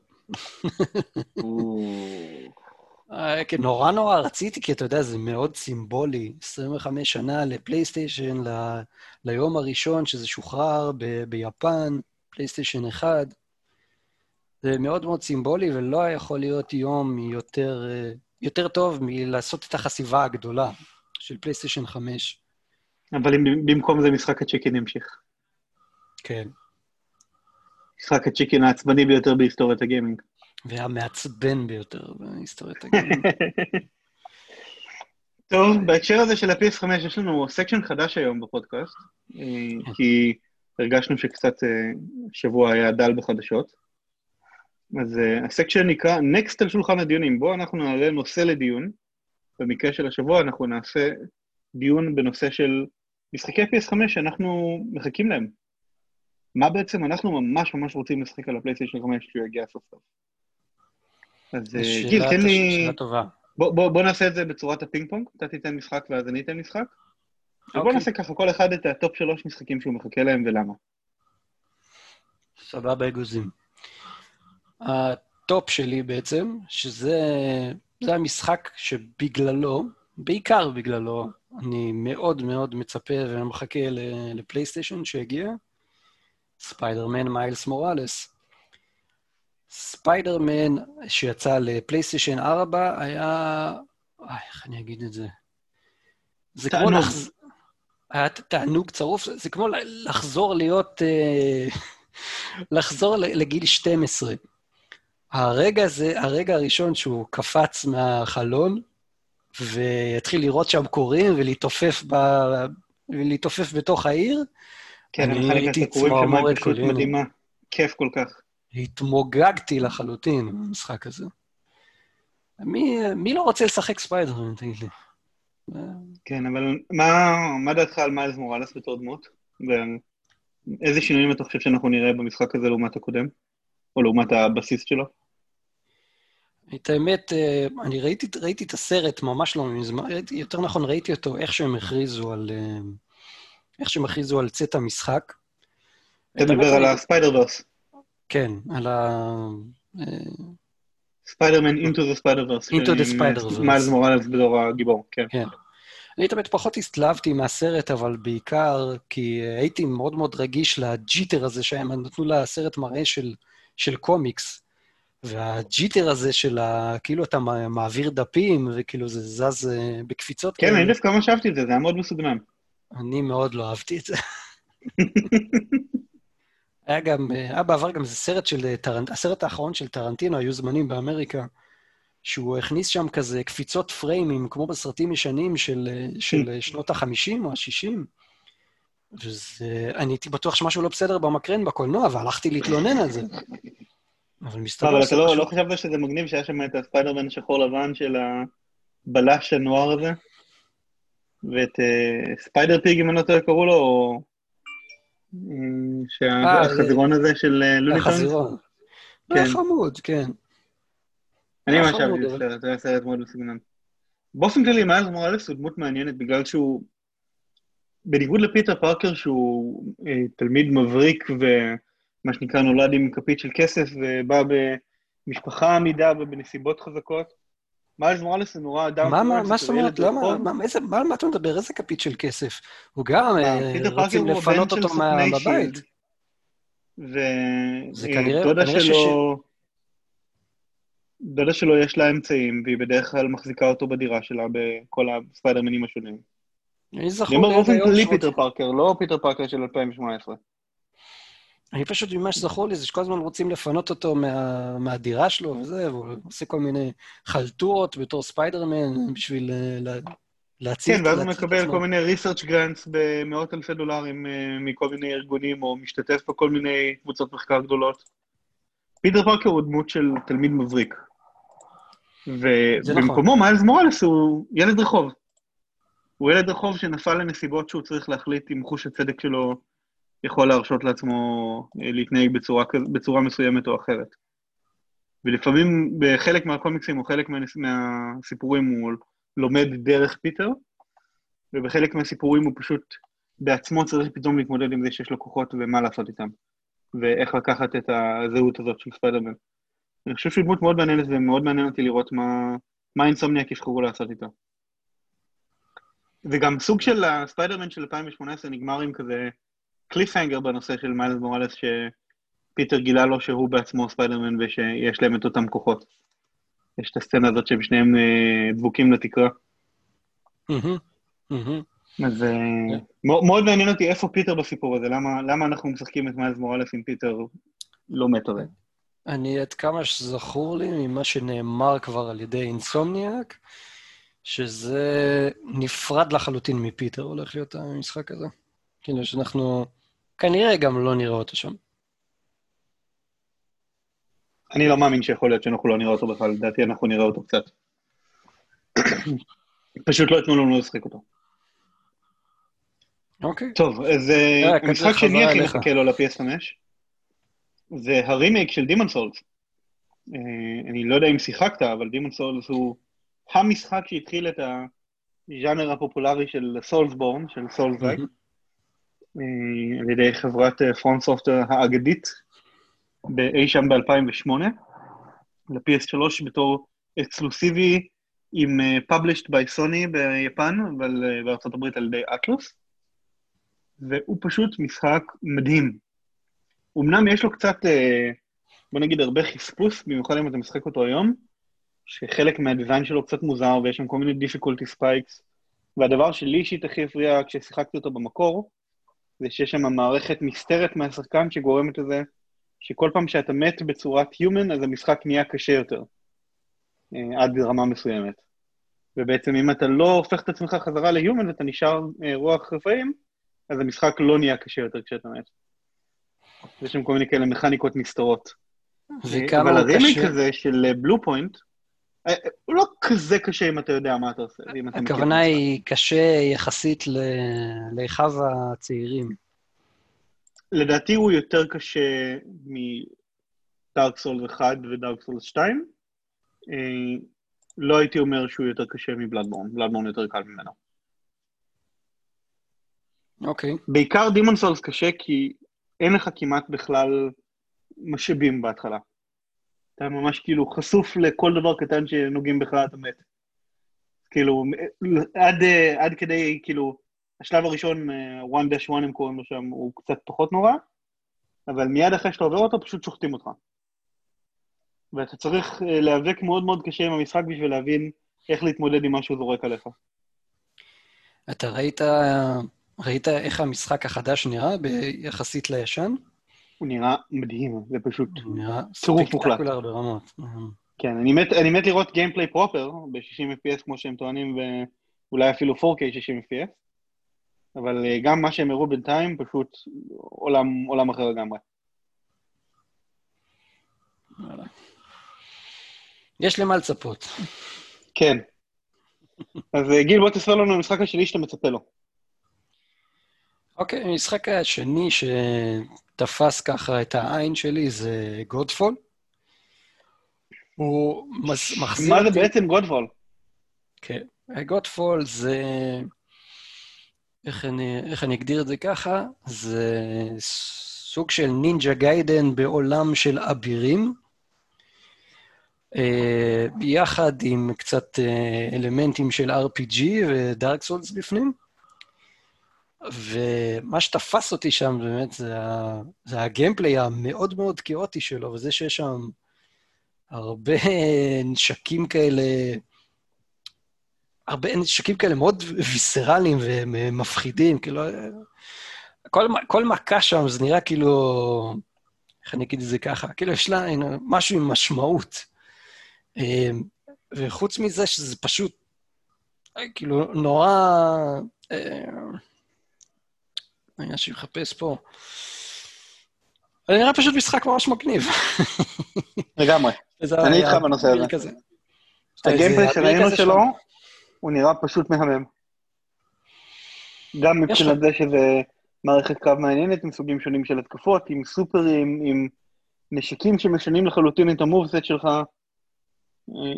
אה, כן, נורא נורא רציתי, כי אתה יודע, זה מאוד סימבולי. 25 שנה לפלייסטיישן, ל... ליום הראשון שזה שוחרר ב... ביפן, פלייסטיישן 1. זה מאוד מאוד סימבולי, ולא יכול להיות יום יותר, אה, יותר טוב מלעשות את החשיבה הגדולה של פלייסטיישן 5. אבל אם במקום זה משחק הchicken ימשיך. כן. משחק הchicken העצבני ביותר בהיסטוריית הגיימינג. והמעצבן ביותר בהיסטוריית הגיימינג. טוב, בהקשר הזה של ה-PS5 יש לנו section חדש היום בפודקאסט, אה, כי הרגשנו שקצת אה, שבוע היה דל בחדשות. אז אה, ה section נקרא Next על שולחן הדיונים, בו אנחנו נעלה נושא לדיון. במקרה של השבוע אנחנו נעשה דיון בנושא של משחקי PS5 שאנחנו מחכים להם. מה בעצם אנחנו ממש ממש רוצים לשחק על הפלייסטיישן 5 כשהוא יגיע סוף סוף. אז אה, גיל, תן לי... שאלה טובה. בוא, בוא, בוא נעשה את זה בצורת הפינג פונג, אתה תיתן משחק ואז אני אתן משחק. ובוא אוקיי. נעשה ככה, כל אחד את ה top שלוש משחקים שהוא מחכה להם ולמה. סבבה אגוזים. ה top שלי בעצם, שזה זה המשחק שבגללו, בעיקר בגללו, אני מאוד מאוד מצפה ומחכה לפלייסטיישן שיגיע, ספיידרמן מיילס מוראלס. ספיידרמן שיצא לפלייסטיישן 4 היה... איי, איך אני אגיד את זה? זה כמו תענוג. לחז... היה תענוג צרוף, זה כמו לחזור להיות... אה, לחזור לגיל 12. הרגע הזה, הרגע הראשון שהוא קפץ מהחלון, ויתחיל לראות שם קורים ולהתעופף ב... ולהתעופף בתוך העיר, כן, אני הייתי צמרמורת היא פשוט. מדהימה. כיף כל כך. התמוגגתי לחלוטין במשחק הזה. מי, מי לא רוצה לשחק ספיידרמן, תגיד לי? כן, אבל מה, מה דעתך על מיילס מוראלס בתור דמות? ואיזה שינויים אתה חושב שאנחנו נראה במשחק הזה לעומת הקודם? או לעומת הבסיס שלו? את האמת, אה, אני ראיתי, ראיתי את הסרט ממש לא מזמן, יותר נכון, ראיתי אותו, איך שהם הכריזו על... אה, איך שהם הכריזו על צאת המשחק. אתה מדבר על ה Spider-Verse. כן, על ה... אה, ספיידרמן into the Spider-Verse. Into the עם, אה, Spider-Verse. מיילס מוראלס בתור הגיבור, כן. כן. אני תמיד פחות התלהבתי מהסרט, אבל בעיקר כי הייתי מאוד מאוד רגיש ל jitter הזה שהם נתנו לסרט מראה של, של קומיקס. וה jitter הזה של ה... כאילו אתה מע- מעביר דפים, וכאילו זה זז אה, בקפיצות כן, אני דווקא ממש אהבתי את זה, זה היה מאוד מסוגנן. אני מאוד לא אהבתי את זה. היה גם, אה, היה בעבר גם איזה סרט של אה, טרנט... הסרט האחרון של טרנטינו, היו זמנים באמריקה, שהוא הכניס שם כזה קפיצות פריימים, כמו בסרטים ישנים של, של שנות ה-50 או ה-60. וזה... אני הייתי בטוח שמשהו לא בסדר במקרן בקולנוע, והלכתי להתלונן על זה. אבל מסתבר אבל אתה לא, לא חשבת שזה מגניב שהיה שם את הספיידרמן השחור לבן של הבלש הנואר הזה? ואת אה, spider pig, אם אני לא טועה, קראו לו, או... אה, אה, החזירון הזה של אה, לוניטונס? החזירון. כן. היה חמוד, כן. אני ממש אהבתי את הסרט, זה היה סרט מאוד מסוגנן. באופן כללי, מיילס מוראלס הוא דמות מעניינת בגלל שהוא, בניגוד לפיטר פארקר, שהוא אה, תלמיד מבריק ומה שנקרא נולד עם כפית של כסף ובא במשפחה עמידה ובנסיבות חזקות, מיילס מוראלס זה נורא down. מה, מה, מה זאת אומרת? למה? מה, איזה, מה, מה אתה מדבר? איזה כפית של כסף? הוא גם, אה, רוצים לפנות אותו מהבית. ודודה שלו... דודה שלו יש לה אמצעים, והיא בדרך כלל מחזיקה אותו בדירה שלה בכל הספיידרמנים השונים. אני אומר באופן כללי פיטר פארקר, לא פיטר פארקר של 2018. אני פשוט, ממה שזכור לי זה שכל הזמן רוצים לפנות אותו מה, מהדירה שלו וזה, והוא עושה כל מיני חלטורות בתור ספיידרמן בשביל אה, להציל... כן, ואז הוא מקבל כל מיני research grants במאות אלפי דולרים אה, מכל מיני ארגונים, או משתתף בכל מיני קבוצות מחקר גדולות. פיטר פארקר הוא דמות של תלמיד מבריק. ובמקומו נכון. מיילס מוראלס הוא ילד רחוב. הוא ילד רחוב שנפל לנסיבות שהוא צריך להחליט אם חוש הצדק שלו יכול להרשות לעצמו אה, להתנהג בצורה, בצורה מסוימת או אחרת. ולפעמים בחלק מהקומיקסים או חלק מהסיפורים הוא לומד דרך פיטר, ובחלק מהסיפורים הוא פשוט בעצמו צריך פתאום להתמודד עם זה שיש לו כוחות ומה לעשות איתם, ואיך לקחת את הזהות הזאת של ספיידרמן. אני חושב שהוא דמות מאוד מעניינת ומאוד מעניין אותי לראות מה, מה אינסומניאק יבחרו לעשות איתו. וגם סוג של הספיידרמן של 2018 נגמר עם כזה cliffhanger בנושא של מיילס מוראלס, שפיטר גילה לו שהוא בעצמו ספיידרמן ושיש להם את אותם כוחות. יש את הסצנה הזאת שהם שניהם אה, דבוקים לתקרה. אז אה, כן. מאוד מעניין אותי איפה פיטר בסיפור הזה, למה אנחנו משחקים את מיילס מוראלס עם פיטר לא מת הרי. אני, עד כמה שזכור לי ממה שנאמר כבר על ידי אינסומניאק, שזה נפרד לחלוטין מפיטר הולך להיות המשחק הזה. כאילו שאנחנו כנראה גם לא נראה אותו שם. אני לא מאמין שיכול להיות שאנחנו לא נראה אותו בכלל, לדעתי אנחנו נראה אותו קצת. פשוט לא יתנו לנו לשחק אותו. אוקיי. טוב, אז אה, המשחק שני הכי מחכה לו ל-PS5 זה הרימייק של Demon's Souls. אה, אני לא יודע אם שיחקת, אבל Demon's Souls הוא המשחק שהתחיל את הז'אנר הפופולרי של Soulsborne, של Souls-like. אה, על ידי חברת From אה, Software האגדית, באי שם ב-2008, ל-PS3 בתור אקסקלוסיבי עם published by Sony ביפן, אבל uh, בארצות הברית על ידי אטלוס, והוא פשוט משחק מדהים. אמנם יש לו קצת, בוא נגיד, הרבה חספוס, במיוחד אם אתה משחק אותו היום, שחלק מהדיזיין שלו קצת מוזר, ויש שם כל מיני difficulty spikes, והדבר שלי אישית הכי הפריע כששיחקתי אותו במקור, זה שיש שם מערכת נסתרת מהשחקן שגורמת לזה שכל פעם שאתה מת בצורת Human, אז המשחק נהיה קשה יותר, אה, עד רמה מסוימת. ובעצם אם אתה לא הופך את עצמך חזרה ל-Human ואתה נשאר אה, רוח רפאים, אז המשחק לא נהיה קשה יותר כשאתה מת. יש שם כל מיני כאלה מכניקות נסתרות. אבל הרימיק הזה של בלו פוינט, אה, הוא לא כזה קשה אם אתה יודע מה אתה עושה. הכוונה היא קשה יחסית לאחיו הצעירים. לדעתי הוא יותר קשה מדארק סולס 1 ודארק סולס 2. לא הייתי אומר שהוא יותר קשה מבלאדבורן, בלאדבורן יותר קל ממנו. אוקיי. Okay. בעיקר דימון סולס קשה כי אין לך כמעט בכלל משאבים בהתחלה. אתה ממש כאילו חשוף לכל דבר קטן שנוגעים בך, אתה מת. כאילו, עד, עד כדי, כאילו, השלב הראשון, 1-1 הם קוראים לו שם, הוא קצת פחות נורא, אבל מיד אחרי שאתה עובר אותו, פשוט שוחטים אותך. ואתה צריך אה, להיאבק מאוד מאוד קשה עם המשחק בשביל להבין איך להתמודד עם מה שהוא זורק עליך. אתה ראית, ראית איך המשחק החדש נראה ביחסית לישן? הוא נראה מדהים, זה פשוט צירוף מוחלט. ברמות. כן, אני מת, אני מת לראות גיימפליי פרופר ב-60 FPS כמו שהם טוענים, ואולי אפילו 4K 60 FPS, אבל אה, גם מה שהם הראו בינתיים, פשוט עולם, עולם אחר לגמרי. יש למה לצפות. כן. אז אה, גיל, בוא תספר לנו המשחק השני שאתה מצפה לו. אוקיי, המשחק השני שתפס ככה את העין שלי זה Godfall. הוא מחזיר... מה זה בעצם Godfall? כן, Godfall זה... איך אני, איך אני אגדיר את זה ככה? זה סוג של Ninja Gaiden בעולם של אבירים. אה, ביחד עם קצת אה, אלמנטים של RPG ודארק סולס בפנים. ומה שתפס אותי שם באמת זה. זה הגיימפליי המאוד מאוד כאוטי שלו, וזה שיש שם הרבה נשקים כאלה, הרבה נשקים כאלה מאוד ויסרליים ומפחידים, כאילו, כל, כל מכה שם זה נראה כאילו, איך אני אגיד את זה ככה, כאילו יש לה משהו עם משמעות. אמ, וחוץ מזה שזה פשוט, כאילו, נורא... אני אה, מחפש פה. זה נראה פשוט משחק ממש מגניב. לגמרי. אני איתך בנושא הזה. הגיימפלי שראינו שלו, הוא נראה פשוט מהמם. גם מבחינת זה שזה מערכת קרב מעניינת עם סוגים שונים של התקפות, עם סופרים, עם נשקים שמשנים לחלוטין את ה moveset שלך,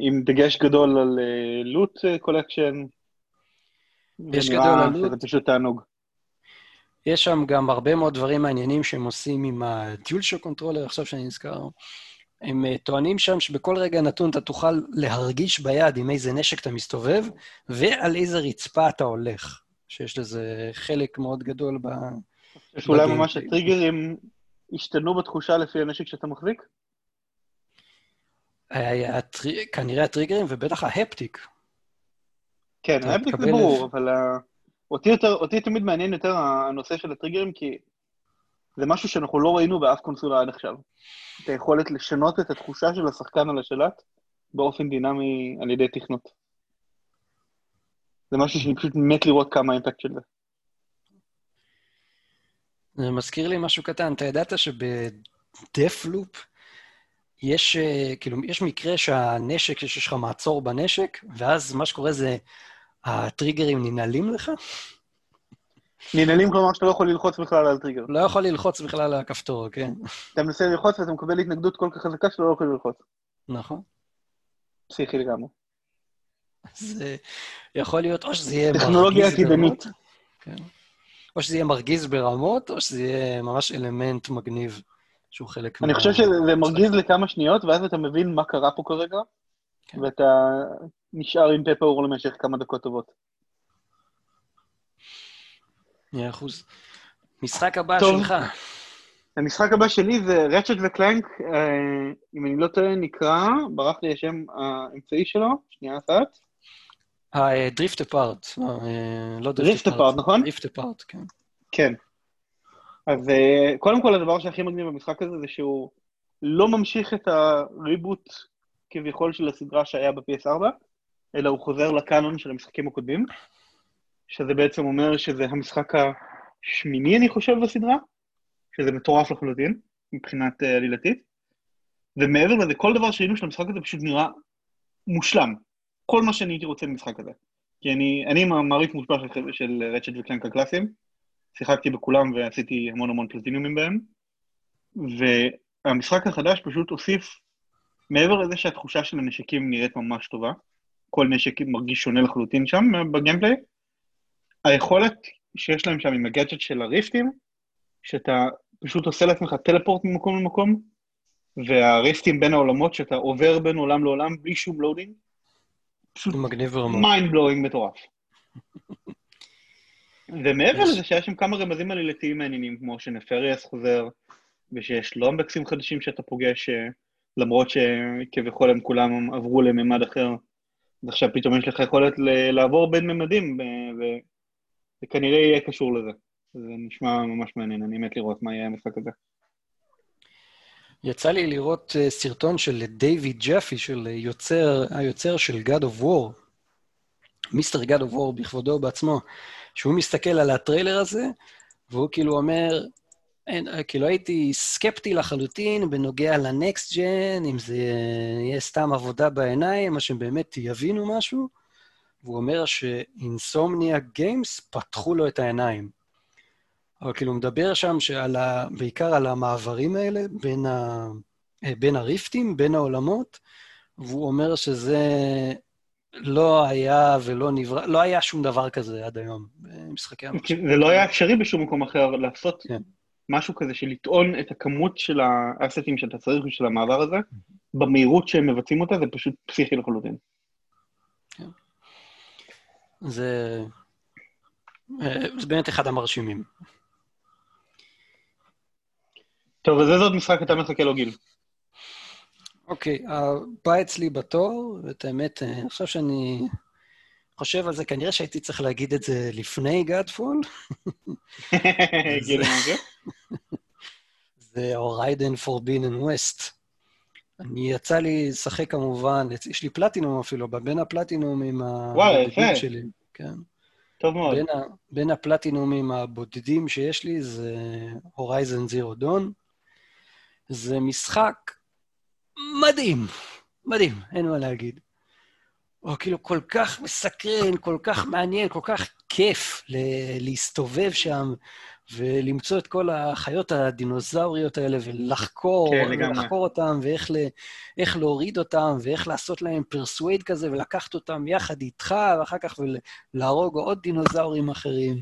עם דגש גדול על loot collection. יש גדול על loot. זה פשוט תענוג. יש שם גם הרבה מאוד דברים מעניינים שהם עושים עם ה DualSense controller, עכשיו שאני נזכר. הם אה, טוענים שם שבכל רגע נתון אתה תוכל להרגיש ביד עם איזה נשק אתה מסתובב, ועל איזה רצפה אתה הולך, שיש לזה חלק מאוד גדול ב... שאולי ממש הטריגרים השתנו בתחושה לפי הנשק שאתה מחזיק? הטר... כנראה הטריגרים ובטח ההפטיק. כן, ההפטיק זה ברור, אבל אותי, יותר, אותי תמיד מעניין יותר הנושא של הטריגרים, כי זה משהו שאנחנו לא ראינו באף קונסולה עד עכשיו. את היכולת לשנות את התחושה של השחקן על השלט באופן דינמי על ידי תכנות. זה משהו שאני פשוט מת לראות כמה האימפקט של זה. זה מזכיר לי משהו קטן. אתה ידעת שבדף-לופ יש, אה, כאילו, יש מקרה שהנשק, יש לך מעצור בנשק, ואז מה שקורה זה, הטריגרים ננעלים לך? ננעלים כלומר שאתה לא יכול ללחוץ בכלל על טריגר. לא יכול ללחוץ בכלל על הכפתור, כן. אתה מנסה ללחוץ ואתה מקבל התנגדות כל כך חזקה שאתה לא יכול ללחוץ. נכון. פסיכי לגמרי. זה יכול להיות, או שזה יהיה טכנולוגיה עתידנית. כן. או שזה יהיה מרגיז ברמות, או שזה יהיה ממש אלמנט מגניב, שהוא חלק מה... אני חושב שזה מרגיז לכמה שניות, ואז אתה מבין מה קרה פה כרגע, כן. ואתה נשאר עם פה פעור למשך כמה דקות טובות. מאה אחוז. משחק הבא טוב. שלך. המשחק הבא שלי זה Ratchet ו Clank, אה, אם אני לא טועה, נקרא, ברח לי השם האמצעי שלו, שנייה אחת. Rift Apart, לא Rift Apart, נכון? Rift Apart, כן. כן. אז אה, קודם כל, הדבר שהכי מגניב במשחק הזה זה שהוא לא ממשיך את ה reboot כביכול של הסדרה שהיה ב-PS4, אלא הוא חוזר לקאנון של המשחקים הקודמים, שזה בעצם אומר שזה המשחק השמיני, אני חושב, בסדרה, שזה מטורף לחלוטין, מבחינת uh, עלילתית. ומעבר לזה, כל דבר שראינו של המשחק הזה פשוט נראה מושלם. כל מה שאני הייתי רוצה במשחק הזה. כי אני, אני מעריץ מושפע של, של רצ'ט וקלנק הקלאסיים, שיחקתי בכולם ועשיתי המון המון פלטיניומים בהם, והמשחק החדש פשוט הוסיף, מעבר לזה שהתחושה של הנשקים נראית ממש טובה, כל נשק מרגיש שונה לחלוטין שם בגיימפליי, היכולת שיש להם שם עם הגאדג'ט של הריפטים, שאתה פשוט עושה לעצמך teleport ממקום למקום, והריפטים בין העולמות, שאתה עובר בין עולם לעולם בלי שום loading, פשוט. mind blowing מטורף. ומעבר לזה שיש שם כמה רמזים עלילתיים מעניינים, כמו ש Nefarious חוזר, ושיש לומבקסים חדשים שאתה פוגש, אה, למרות שכביכול הם כולם עברו לממד אחר, ועכשיו פתאום יש לך יכולת לעבור בין ממדים, וזה כנראה יהיה קשור לזה. זה נשמע ממש מעניין, אני מת לראות מה יהיה המשחק הזה. יצא לי לראות uh, סרטון של דייוויד ג'פי, של יוצר, היוצר של God of War, מיסטר God of War בכבודו בעצמו, שהוא מסתכל על הטריילר הזה, והוא כאילו אומר, כאילו הייתי סקפטי לחלוטין בנוגע לנקסט ג'ן, אם זה יהיה סתם עבודה בעיניים, או שהם באמת יבינו משהו, והוא אומר שאינסומניה גיימס פתחו לו את העיניים. אבל כאילו, הוא מדבר שם שעל ה... בעיקר על המעברים האלה בין, ה... אה, בין הריפטים, בין העולמות, והוא אומר שזה לא היה ולא נברא, לא היה שום דבר כזה עד היום במשחקי המחשב. זה לא היה אפשרי בשום מקום אחר לעשות כן. משהו כזה של לטעון את הכמות של האסטים שאתה צריך בשביל המעבר הזה, במהירות שהם מבצעים אותה, זה פשוט פסיכי לחלוטין. זה, אה, זה באמת אחד המרשימים. טוב, אז איזה עוד משחק אתה מחכה לו, גיל? אוקיי, הבא אצלי בתור, ואת האמת, אה, אני חושב שאני חושב על זה, כנראה שהייתי צריך להגיד את זה לפני גאדפול. זה? הוריידן פורבינן ווסט. אני, יצא לי לשחק כמובן, יש לי פלטינום אפילו, בין הפלטינומים וואלה, יפה. הבודדים שלי, כן. טוב מאוד. בין, ה, בין הפלטינומים הבודדים שיש לי זה הורייזן זירו דון. זה משחק מדהים, מדהים, אין מה להגיד. הוא כאילו כל כך מסקרן, כל כך מעניין, כל כך כיף ל- להסתובב שם ולמצוא את כל החיות הדינוזאוריות האלה ולחקור, כן. ולחקור אותם, ואיך ל, להוריד אותם, ואיך לעשות להם persuade כזה, ולקחת אותם יחד איתך, ואחר כך ולהרוג עוד דינוזאורים אחרים.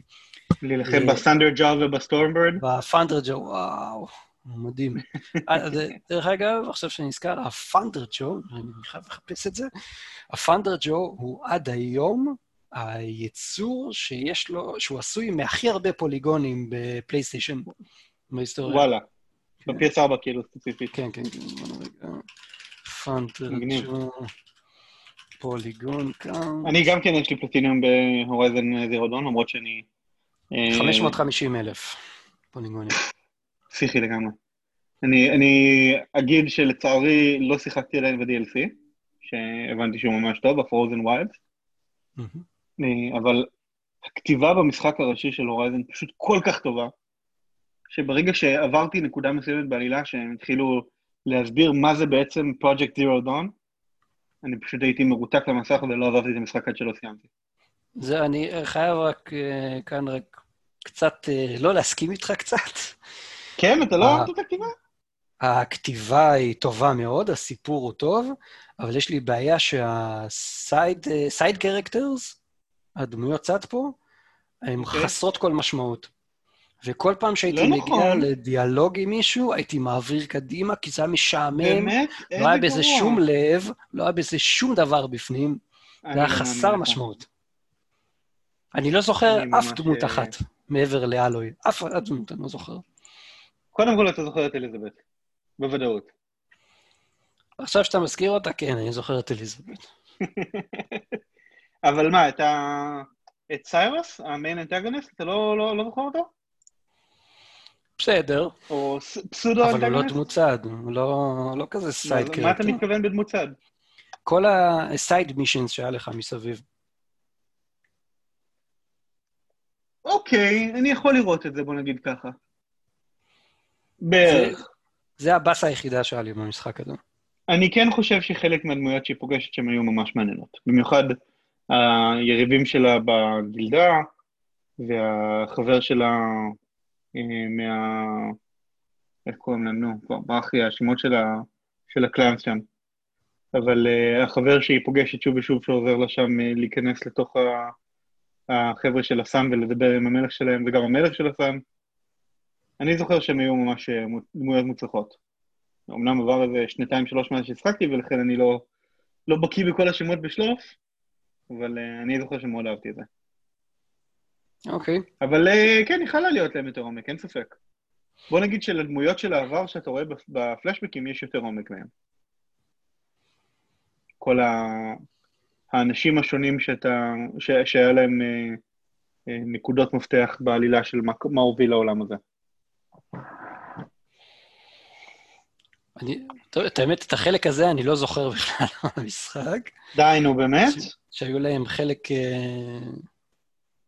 להילחם ב Thunderjaw וב Stormbird? וה Thunderjaw, וואו, מדהים. אה, דרך אגב, עכשיו שאני נזכר, ה Thunderjaw, אני חייב לחפש את זה, ה Thunderjaw הוא עד היום היצור שיש לו, שהוא עשוי מהכי הרבה פוליגונים בפלייסטיישן בהיסטוריה. וואלה. כן. ב-PS4 כאילו ספציפית. כן, כן, כן. Thunder. jaw, פוליגון כאן. אני גם כן, יש לי פלטינום ב Horizon Zero Dawn, למרות שאני... אה, 550 אלף פוליגונים. פסיכי לגמרי. אני, אני אגיד שלצערי לא שיחקתי עליהם ב-DLC, שהבנתי שהוא ממש טוב, ה-Frozen Wilds, אה, אבל הכתיבה במשחק הראשי של הורייזן פשוט כל כך טובה, שברגע שעברתי נקודה מסוימת בעלילה, שהם התחילו להסביר מה זה בעצם Project Zero Dawn, אני פשוט הייתי מרותק למסך ולא עזבתי את המשחק עד שלא סיימתי. זה, אני חייב רק אה, כאן רק קצת, אה, לא להסכים איתך קצת. כן, אתה לא אה. אהבת את הכתיבה? הכתיבה היא טובה מאוד, הסיפור הוא טוב, אבל יש לי בעיה שה side side characters, הדמויות צד פה, הן אוקיי. חסרות כל משמעות. וכל פעם שהייתי לא מגיע נכון. לדיאלוג עם מישהו, הייתי מעביר קדימה, כי זה היה משעמם, באמת? לא היה בזה גרוע. שום לב, לא היה בזה שום דבר בפנים, אני זה היה חסר לך. משמעות. אני לא זוכר אני אף דמות אה, אחת מעבר לאלוי. אף אף דמות אני לא זוכר. קודם כל אתה זוכר את אליזבת, בוודאות. עכשיו שאתה מזכיר אותה, כן, אני זוכר את אליזבת. אבל מה, אתה... את סיירוס, ה main antagonist, אתה לא, לא, לא זוכר אותו? בסדר, או pseudo אבל הוא לא אנטגוניסט? דמות צד, הוא לא, לא כזה side מה מה אתה. מתכוון בדמות צד? כל ה side missions שהיה לך מסביב. אוקיי, אני יכול לראות את זה, בוא נגיד ככה. בערך. זה הבאסה היחידה שהיה לי במשחק הזה. אני כן חושב שחלק מהדמויות שהיא פוגשת שם היו ממש מעניינות. במיוחד היריבים שלה בגילדה, והחבר שלה אה, מה... איך קוראים להם? נו, כבר ברח לי השמות של, הקלאנס שם. אבל uh, החבר שהיא פוגשת שוב ושוב שעוזר לה שם uh, להיכנס לתוך ה... החבר'ה של הסאן ולדבר עם המלך שלהם, וגם המלך של הסאן. אני זוכר שהם היו ממש אה, מו- דמויות מוצלחות. אמנם עבר איזה שנתיים, שלוש מאז שהשחקתי, ולכן אני לא, לא בקיא בכל השמות בשלוף, אבל uh, אני זוכר שמאוד אהבתי את זה. אוקיי. אבל uh, כן, יכלה להיות להם יותר עומק, אין ספק. בוא נגיד שלדמויות של העבר שאתה רואה בפ- בפלשבקים יש יותר עומק מהם. כל ה... האנשים השונים שאתה, ש... שהיה להם אה, אה, נקודות מפתח בעלילה של מה, מה הוביל לעולם הזה. אני, טוב, את האמת, את החלק הזה אני לא זוכר בכלל במשחק, די, נו באמת? שהיו להם חלק... אה,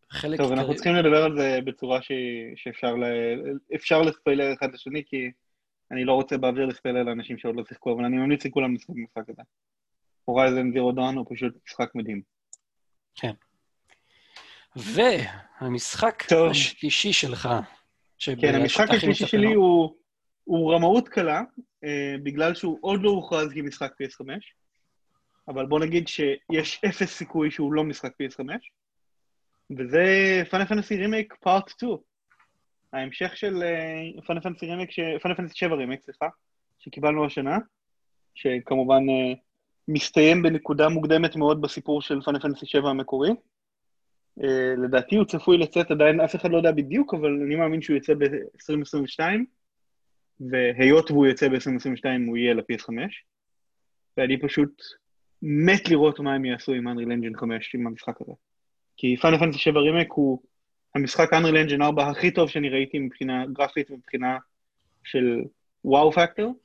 חלק... טוב, אנחנו צריכים לדבר על זה בצורה ש... שאפשר ל... אפשר לספיילר אחד לשני, כי אני לא רוצה באוויר לספיילר לאנשים שעוד לא שיחקו, אבל אני ממליץ לכולם לשחק במשחק הזה. הורייזן זירו דון הוא פשוט משחק מדהים. והמשחק טוב. השלישי שלך, כן, המשחק השלישי שלי. הוא, הוא רמאות קלה, אה, בגלל שהוא עוד לא הוכרז כמשחק PS5, אבל בוא נגיד שיש אפס סיכוי שהוא לא משחק PS5, וזה פאנל פנטסי רימייק פארט 2. ההמשך של Final Fantasy Remake, Final Fantasy 7 רימייק, סליחה, שקיבלנו השנה, שכמובן אה, מסתיים בנקודה מוקדמת מאוד בסיפור של Final Fantasy 7 המקורי. אה, לדעתי הוא צפוי לצאת עדיין, אף אחד לא יודע בדיוק, אבל אני מאמין שהוא יצא ב-2022, והיות והוא יצא ב-2022 הוא יהיה ל-PS5, ואני פשוט מת לראות מה הם יעשו עם Unreal Engine 5 עם המשחק הזה. כי Final Fantasy 7 רימק הוא המשחק Unreal Engine 4 הכי טוב שאני ראיתי מבחינה גרפית ומבחינה של wow factor,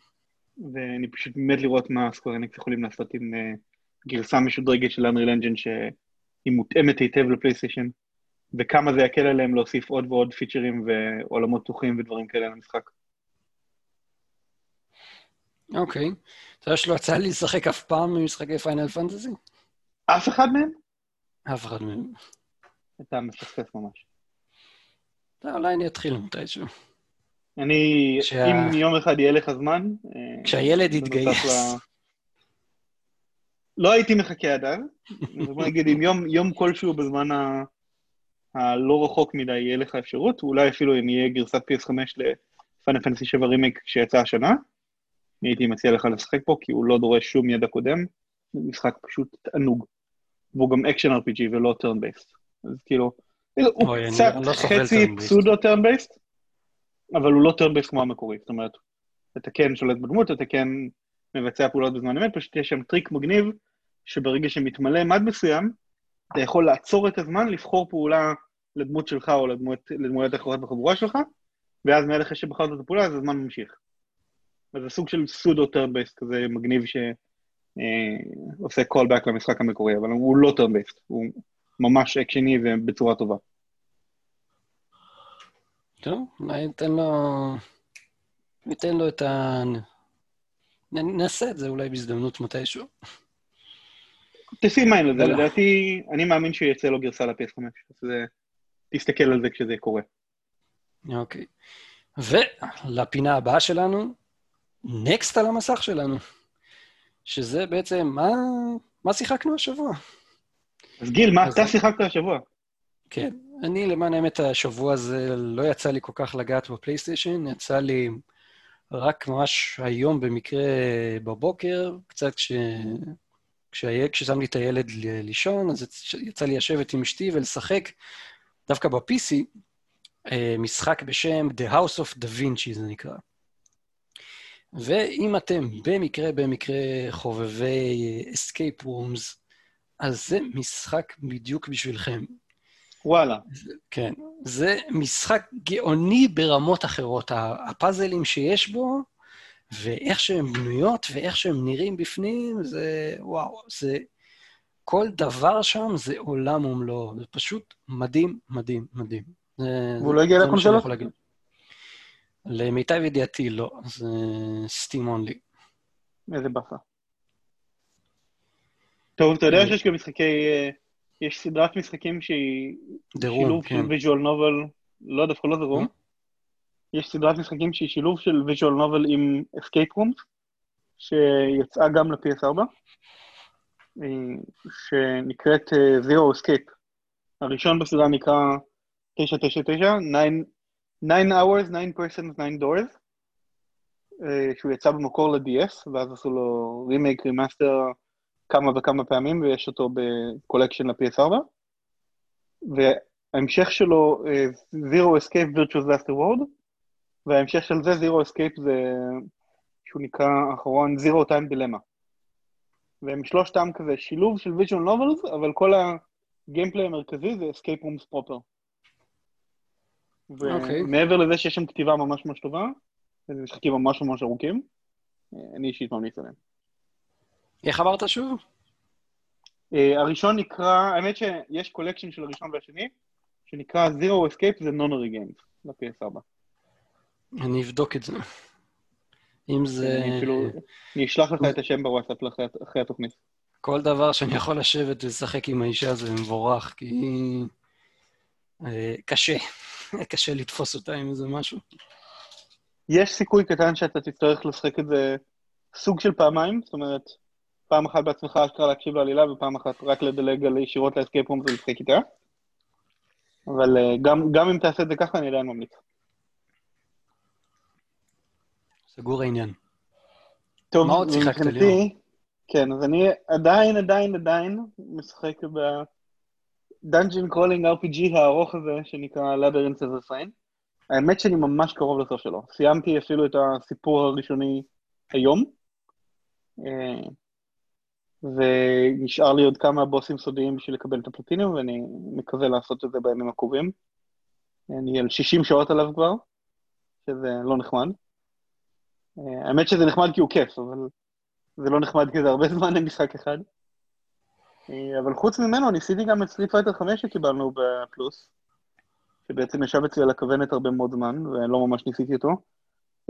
ואני פשוט מת לראות מה Square Enix יכולים לעשות עם uh, גרסה משודרגת של Unreal Engine שהיא מותאמת היטב לפלייסטיישן, וכמה זה יקל עליהם להוסיף עוד ועוד פיצ'רים ועולמות פתוחים ודברים כאלה למשחק. אוקיי. אתה יודע שלא יצא לי לשחק אף פעם במשחקי Final Fantasy? אף אחד מהם? אף אחד מהם. אתה מפספס ממש. אולי אני אתחיל מתישהו. אני. אם יום אחד יהיה לך זמן... אה, כשהילד יתגייס. לא הייתי מחכה עד אז. בוא נגיד, אם יום, יום כלשהו בזמן ה... הלא רחוק מדי יהיה לך אפשרות, אולי אפילו אם יהיה גרסת PS5 לפאנל פנטסי 7 רימיק שיצא השנה, אני הייתי מציע לך לשחק פה, כי הוא לא דורש שום ידע קודם, זה משחק פשוט תענוג. והוא גם action RPG ולא turn based. אז כאילו, הוא קצת לא חצי pseudo turn based, אבל הוא לא turn based כמו המקורי, זאת אומרת, אתה כן שולט בדמות, אתה כן מבצע פעולות בזמן אמת, פשוט יש שם טריק מגניב, שברגע שמתמלא מד מסוים, אתה יכול לעצור את הזמן, לבחור פעולה לדמות שלך או לדמות, לדמויות אחרות בחבורה שלך, ואז מיד אחרי שבחרת את הפעולה, אז הזמן ממשיך. אז זה סוג של סודו טרן בייסט כזה מגניב שעושה קולבק למשחק המקורי, אבל הוא לא טרן בייסט, הוא ממש אקשני ובצורה טובה. טוב, אולי ניתן לו... ניתן לו את ה... נעשה את זה אולי בהזדמנות מתישהו. תשים עין לזה, לדעתי, אני מאמין שיצא לו גרסה ל-PS5, אז תסתכל על זה כשזה קורה. אוקיי. ולפינה הבאה שלנו, נקסט על המסך שלנו, שזה בעצם, מה, מה שיחקנו השבוע? אז גיל, מה אתה שיחקת השבוע? כן, אני למען האמת השבוע הזה לא יצא לי כל כך לגעת בפלייסטיישן, יצא לי רק ממש היום במקרה בבוקר, קצת כש... כששמתי את הילד לישון, אז יצא לי לשבת עם אשתי ולשחק דווקא ב-PC, אה, משחק בשם The House of Da Vinci זה נקרא. ואם אתם במקרה, במקרה חובבי Escape Rooms, אז זה משחק בדיוק בשבילכם. וואלה. כן. זה משחק גאוני ברמות אחרות. הפאזלים שיש בו, ואיך שהן בנויות, ואיך שהם נראים בפנים, זה... וואו, זה... כל דבר שם זה עולם ומלואו. זה פשוט מדהים, מדהים, מדהים. והוא לא הגיע לקונסולות? למיטב ידיעתי לא, זה סטים אונלי. איזה באפה. טוב, אתה יודע אה. שיש גם משחקי... אה, יש סדרת משחקים שהיא שילוב של ויז'ואל נובל, לא דווקא לא דרום. יש סדרת משחקים שהיא שילוב של visual novel עם escape rooms, שיצאה גם ל-PS4, אה, שנקראת Zero Escape. הראשון בסדרה נקרא 999, 9 hours, 9 persons, 9 doors, שהוא יצא במקור ל-DS, ואז עשו לו remake, remaster, כמה וכמה פעמים, ויש אותו ב collection ל-PS4. וההמשך שלו, Zero Escape Virtual Disaster World, וההמשך של זה, Zero Escape, זה שהוא נקרא אחרון Zero Time Dilemma. והם שלושתם כזה שילוב של visual novels, אבל כל הגיימפליי המרכזי זה Rooms proper. אוקיי. ומעבר okay. לזה שיש שם כתיבה ממש ממש טובה, וזה משחקים ממש ממש ארוכים, אני אישית ממליץ עליהם. איך אמרת שוב? Uh, הראשון נקרא, האמת שיש collection של הראשון והשני, שנקרא Zero Escape The Nonary Games, ל-PS4. אני אבדוק את זה. אם זה... אני אפילו, אני אשלח לך את השם בוואטסאפ אחרי התוכנית. כל דבר שאני יכול לשבת ולשחק עם האישה זה מבורך, כי. אה, קשה, קשה לתפוס אותה עם איזה משהו. יש סיכוי קטן שאתה תצטרך לשחק את זה סוג של פעמיים, זאת אומרת, פעם אחת בעצמך אשכרה להקשיב לעלילה, ופעם אחת רק לדלג על ישירות ל escape room ולשחק איתה. אבל אה, גם, גם אם תעשה את זה ככה, אני עדיין ממליץ. סגור העניין. טוב, מה עוד שיחקת ליאור? כן, אז אני עדיין, עדיין, עדיין משחק ב dungeon crawling RPG הארוך הזה, שנקרא Labyrinth of Refrain. האמת שאני ממש קרוב לסוף שלו. סיימתי אפילו את הסיפור הראשוני היום, אה, ונשאר לי עוד כמה בוסים סודיים בשביל לקבל את הפלטינום, ואני מקווה לעשות את זה בימים הקרובים. אני על 60 שעות עליו כבר, שזה לא נחמד. אה, האמת שזה נחמד כי הוא כיף, אבל זה לא נחמד כי זה הרבה זמן למשחק אחד. אה, אבל חוץ ממנו, ניסיתי גם את Street Fighter 5 שקיבלנו בפלוס, שבעצם ישב אצלי על הכוונת הרבה מאוד זמן, ולא ממש ניסיתי אותו.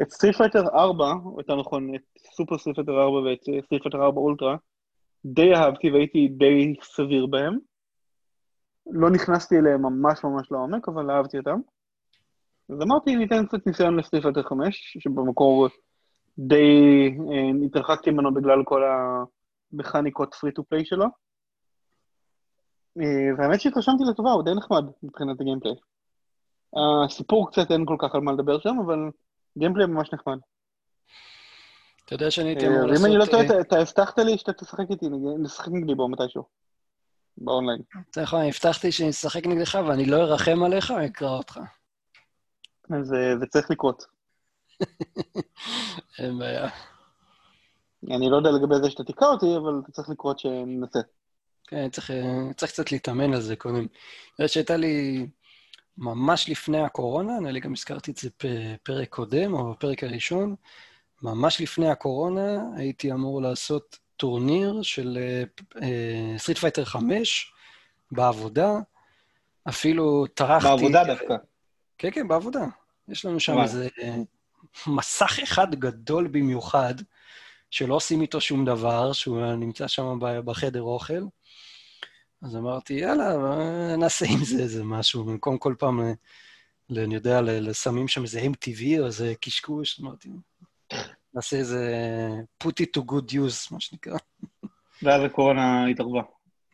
את Street Fighter 4, או יותר נכון, את Super Street Fighter 4 ואת Street Fighter 4 אולטרה, די אהבתי והייתי די סביר בהם. לא נכנסתי אליהם ממש ממש לעומק, אבל אהבתי אותם. אז אמרתי, ניתן קצת ניסיון ל Street Fighter 5, שבמקור די אה, התרחקתי ממנו בגלל כל המכניקות free to play שלו. אה, והאמת שהתרשמתי לטובה, הוא די נחמד מבחינת הגיימפליי. הסיפור קצת אין כל כך על מה לדבר שם, אבל גיימפליי ממש נחמד. אתה יודע שאני הייתי אה, אמור ואם אני לא לעשות... טועה, אתה- הבטחת לי שאתה תשחק איתי, נשחק נגדי בו מתישהו. באונליין. יכול, הבטחתי שאני אשחק נגדך ואני לא ארחם עליך, אני אקרא אותך. זה צריך לקרות. אין בעיה. אני לא יודע לגבי זה שאתה תקרע אותי, אבל זה צריך לקרות שננסה. כן, צריך, אה, צריך קצת להתאמן על זה קודם. אתה יודע שהייתה לי ממש לפני הקורונה, נראה לי גם הזכרתי את זה בפרק קודם, או בפרק הראשון, ממש לפני הקורונה הייתי אמור לעשות טורניר של Street Fighter 5 בעבודה. אפילו טרחתי... בעבודה דווקא. כן, כן, בעבודה. יש לנו שם. איזה אה, מסך אחד גדול במיוחד, שלא עושים איתו שום דבר, שהוא נמצא שם בחדר אוכל. אז אמרתי, יאללה, נעשה עם זה איזה משהו, במקום כל פעם, אה, אני יודע, ל- לשמים שם איזה MTV או איזה קשקוש, אמרתי, נעשה איזה put it to good use, מה שנקרא. ואז הקורונה התערבה.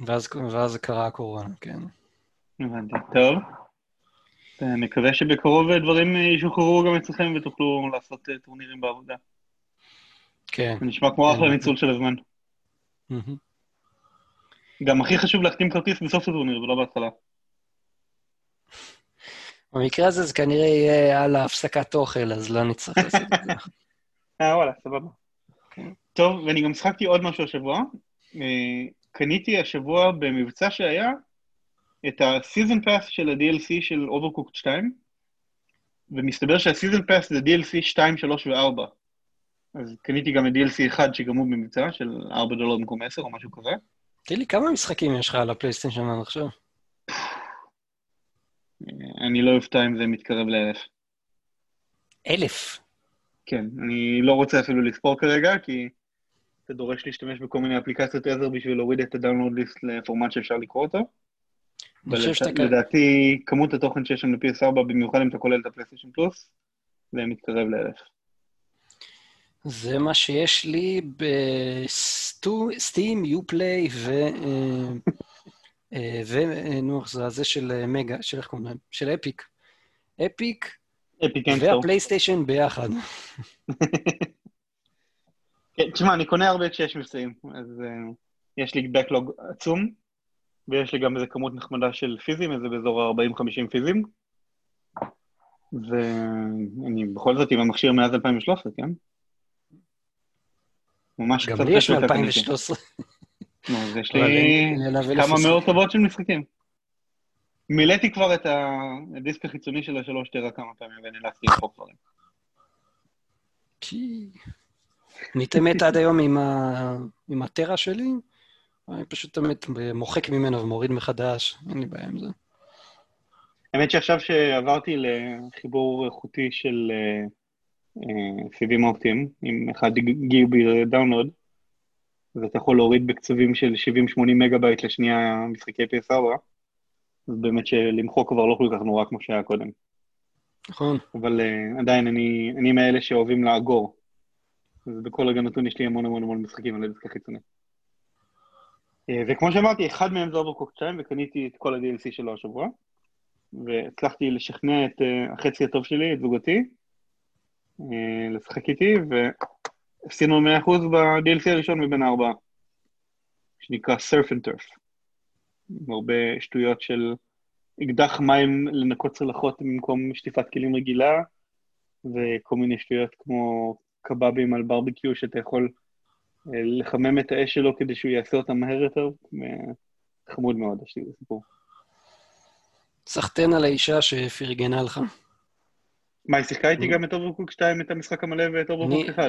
ואז, ואז קרה הקורונה, כן. הבנתי. טוב. אה, נקווה שבקרוב אה, דברים אה, ישוחררו גם אצלכם ותוכלו לעשות אה, טורנירים בעבודה. כן. זה נשמע כמו אחלה ניצול של הזמן. גם הכי חשוב להחתים כרטיס בסוף הטורניר ולא בהתחלה. במקרה הזה זה כנראה יהיה על ההפסקת אוכל, אז לא נצטרך לעשות את זה. אה, וואלה, סבבה. טוב, ואני גם שחקתי עוד משהו השבוע. אה, קניתי השבוע במבצע שהיה את ה season pass של ה-DLC של Overcooked 2, ומסתבר שה season pass זה DLC 2, 3 ו-4. אז קניתי גם את DLC 1 שגם הוא במבצע של 4 דולר במקום 10 או משהו כזה. תגיד לי, כמה משחקים יש לך על ה PlayStation עד עכשיו? אה, אני לא אופתע אם זה מתקרב לאלף. אלף. כן, אני לא רוצה אפילו לספור כרגע, כי זה דורש להשתמש בכל מיני אפליקציות עזר בשביל להוריד את ה download list לפורמט שאפשר לקרוא אותו. אני חושב שאתה... כ- לדעתי, כמות התוכן שיש שם ל-PS4, במיוחד אם אתה כולל את הפלייסטיישן פלוס, זה מתקרב לאלף. זה מה שיש לי בסטים, יופליי ו... אה, אה, ו... אה, זה הזה של מגה, של איך קוראים להם? של אפיק. אפיק. והפלייסטיישן ביחד. כן, תשמע, אני קונה הרבה כשיש מבצעים, אז יש לי בקלוג עצום, ויש לי גם איזה כמות נחמדה של פיזים, איזה באזור ה-40-50 פיזים, ואני בכל זאת עם המכשיר מאז 2013, כן? ממש גם קצת לי יש קשה קניתי. מ-2013. נו, אז יש לי כמה. מאות טובות של משחקים. מילאתי כבר את הדיסק החיצוני של השלוש טרה כמה פעמים, ונאלצתי למחוק דברים. אני תמיד עד היום. עם הטרה שלי, אני פשוט תמיד מוחק ממנו ומוריד מחדש, אין לי בעיה עם זה. האמת שעכשיו שעברתי לחיבור איכותי של אה, אה, סיבים אופטיים, עם 1 GB download, אז אתה יכול להוריד בקצבים של 70-80 מגה בייט לשנייה משחקי PS4, אז באמת שלמחוק כבר לא כל כך נורא כמו שהיה קודם. נכון? אבל אה, עדיין אני, אני מאלה שאוהבים לאגור. אז בכל רגע נתון יש לי המון המון המון משחקים על הדיסק החיצוני. אה, וכמו שאמרתי, אחד מהם זה Overcooked 2, וקניתי את כל ה-DLC שלו השבוע, והצלחתי לשכנע את אה, החצי הטוב שלי, את זוגתי, אה, לשחק איתי, עשינו 100% ב-DLC הראשון מבין הארבעה, שנקרא surf and turf. עם הרבה שטויות של אקדח מים לנקות צלחות במקום שטיפת כלים רגילה, וכל מיני שטויות כמו קבבים על ברביקיו שאתה יכול אה, לחמם את האש שלו כדי שהוא יעשה אותה מהר יותר. חמוד מאוד, יש לי סיפור. סחטיין על האישה שפרגנה לך. מה, היא שיחקה איתי גם את Overcooked 2, את המשחק המלא ואת Overcooked 1?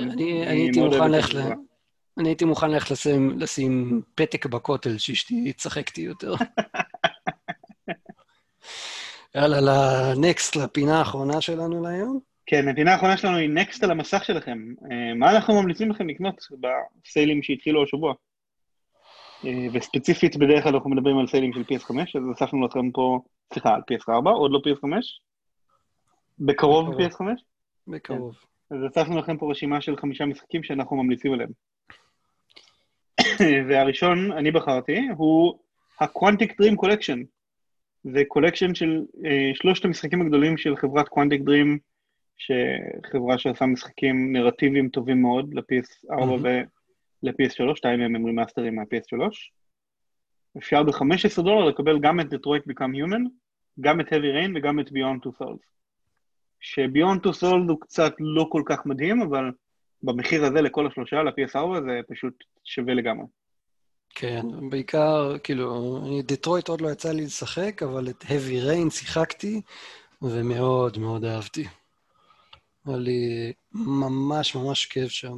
אני הייתי מוכן ללכת לשים, לשים פתק בכותל שאשתי תשחק איתי יותר. יאללה, לנקסט, לפינה האחרונה שלנו להיום. כן, הפינה האחרונה שלנו היא נקסט על המסך שלכם. אה, מה אנחנו ממליצים לכם לקנות בסיילים שהתחילו השבוע? אה, וספציפית, בדרך כלל אנחנו מדברים על סיילים של PS5, אז אספנו לכם פה, סליחה, על PS4, עוד לא PS5? בקרוב PS5? בקרוב. כן. אז אספנו לכם פה רשימה של חמישה משחקים שאנחנו ממליצים עליהם. והראשון, אני בחרתי, הוא ה-Quantic Dream Collection. זה collection של אה, שלושת המשחקים הגדולים של חברת Quantic Dream, שחברה שעושה משחקים נרטיביים טובים מאוד ל-PS4 mm-hmm. ול-PS3, שתיים מהם הם רימאסטרים מה-PS3. אפשר ב-15 דולר לקבל גם את Detroit Become Human, גם את Heavy Rain וגם את Beyond Two Souls. ש-Beyond Two Souls הוא קצת לא כל כך מדהים, אבל במחיר הזה לכל השלושה, ל-PS4, זה פשוט שווה לגמרי. כן, בעיקר, כאילו, דטרויט עוד לא יצא לי לשחק, אבל את Heavy Rain שיחקתי, ומאוד מאוד אהבתי. היה לי ממש ממש כיף שם.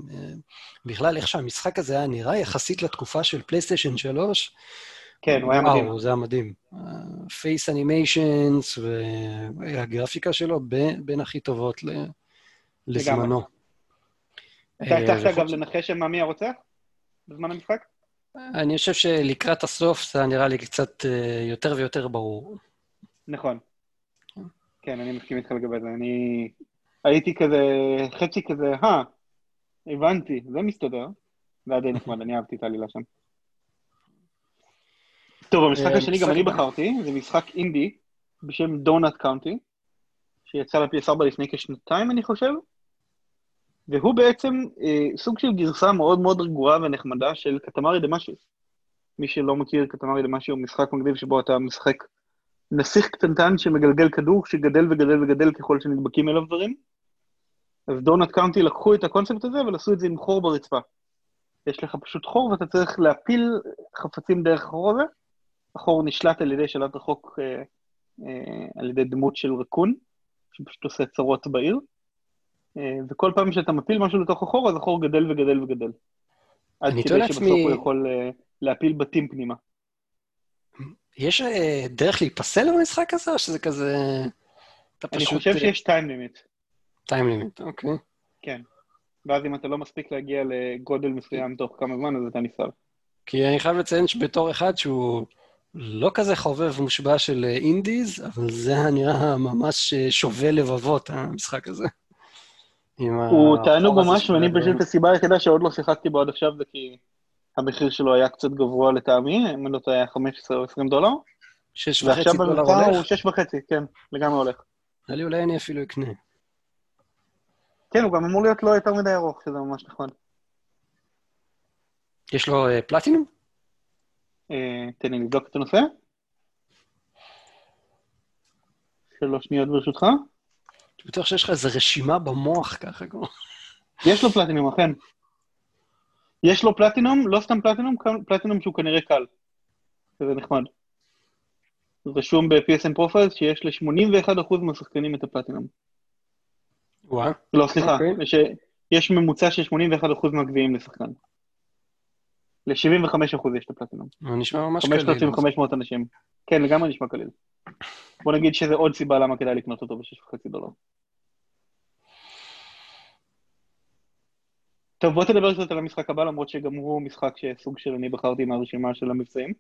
בכלל, איך שהמשחק הזה היה נראה יחסית לתקופה של פלייסטיישן 3, כן, הוא היה מדהים. וואו, זה היה מדהים. פייס אנימיישנס והגרפיקה שלו בין הכי טובות לזמנו. אתה הצלחת אגב לנחש מה מי הרוצח בזמן המשחק? אני חושב שלקראת הסוף זה נראה לי קצת אה, יותר ויותר ברור. נכון. כן, אני מסכים איתך לגבי זה. אני הייתי כזה, חצי כזה, אה, הבנתי, זה מסתדר. זה היה די נחמד, אני אהבתי את העלילה שם. טוב, המשחק אה, השני גם אני בחרתי, זה משחק אינדי בשם דונאט קאונטי, שיצא ל-PS4 לפני כשנתיים, אני חושב. והוא בעצם אה, סוג של גרסה מאוד מאוד רגועה ונחמדה של קטמרי דמאשי. מי שלא מכיר, קטמרי דמאשי הוא משחק מגניב שבו אתה משחק נסיך קטנטן שמגלגל כדור שגדל וגדל וגדל ככל שנדבקים אליו דברים. אז דונלד קאונטי לקחו את הקונספט הזה ועשו את זה עם חור ברצפה. יש לך פשוט חור ואתה צריך להפיל חפצים דרך החור הזה. החור נשלט על ידי שלט רחוק אה, אה, על ידי דמות של רקון, שפשוט עושה צרות בעיר. אה, וכל פעם שאתה מפיל משהו לתוך החור, אז החור גדל וגדל וגדל. עד כדי שבסוף עצמי... הוא יכול אה, להפיל בתים פנימה. יש אה, דרך להיפסל במשחק הזה, או שזה כזה... אני פשוט... חושב שיש טיים לימיט. טיים לימיט, אוקיי. כן. ואז אם אתה לא מספיק להגיע לגודל מסוים תוך כמה זמן, אז אתה נפסל. כי אני חייב לציין שבתור אחד שהוא לא כזה חובב מושבע של אינדיז, אבל זה נראה ממש שובה לבבות, המשחק הזה. הוא תענוג ממש, ואני פשוט הסיבה היחידה שעוד לא שיחקתי בו עד עכשיו זה כי המחיר שלו היה קצת גבוה לטעמי, אם אני לא טועה היה 15 או 20 דולר. שש וחצי דולר הולך? ועכשיו הוא שש וחצי, כן, לגמרי הולך. נראה לי אולי אני אפילו אקנה. כן, הוא גם אמור להיות לא יותר מדי ארוך, שזה ממש נכון. יש לו uh, פלטינום? Uh, תן לי לבדוק את הנושא. שלוש שניות ברשותך. אני בטוח שיש לך איזו רשימה במוח ככה כמו... יש לו פלטינום, אכן. יש לו פלטינום, לא סתם פלטינום, פלטינום שהוא כנראה קל. זה נחמד. רשום ב-PSN Profiles שיש ל-81% מהשחקנים את הפלטינום. וואו. לא, סליחה, אוקיי. יש, יש ממוצע של 81% מהגביעים לשחקן. ל-75% יש את הפלטינום. נשמע ממש קליל. 5,500 אנשים. כן, לגמרי נשמע קליל. בוא נגיד שזה עוד סיבה למה כדאי לקנות אותו ב-6.5 דולר. טוב, בוא תדבר קצת על המשחק הבא, למרות שגם הוא משחק שסוג של אני בחרתי מהרשימה של המבצעים.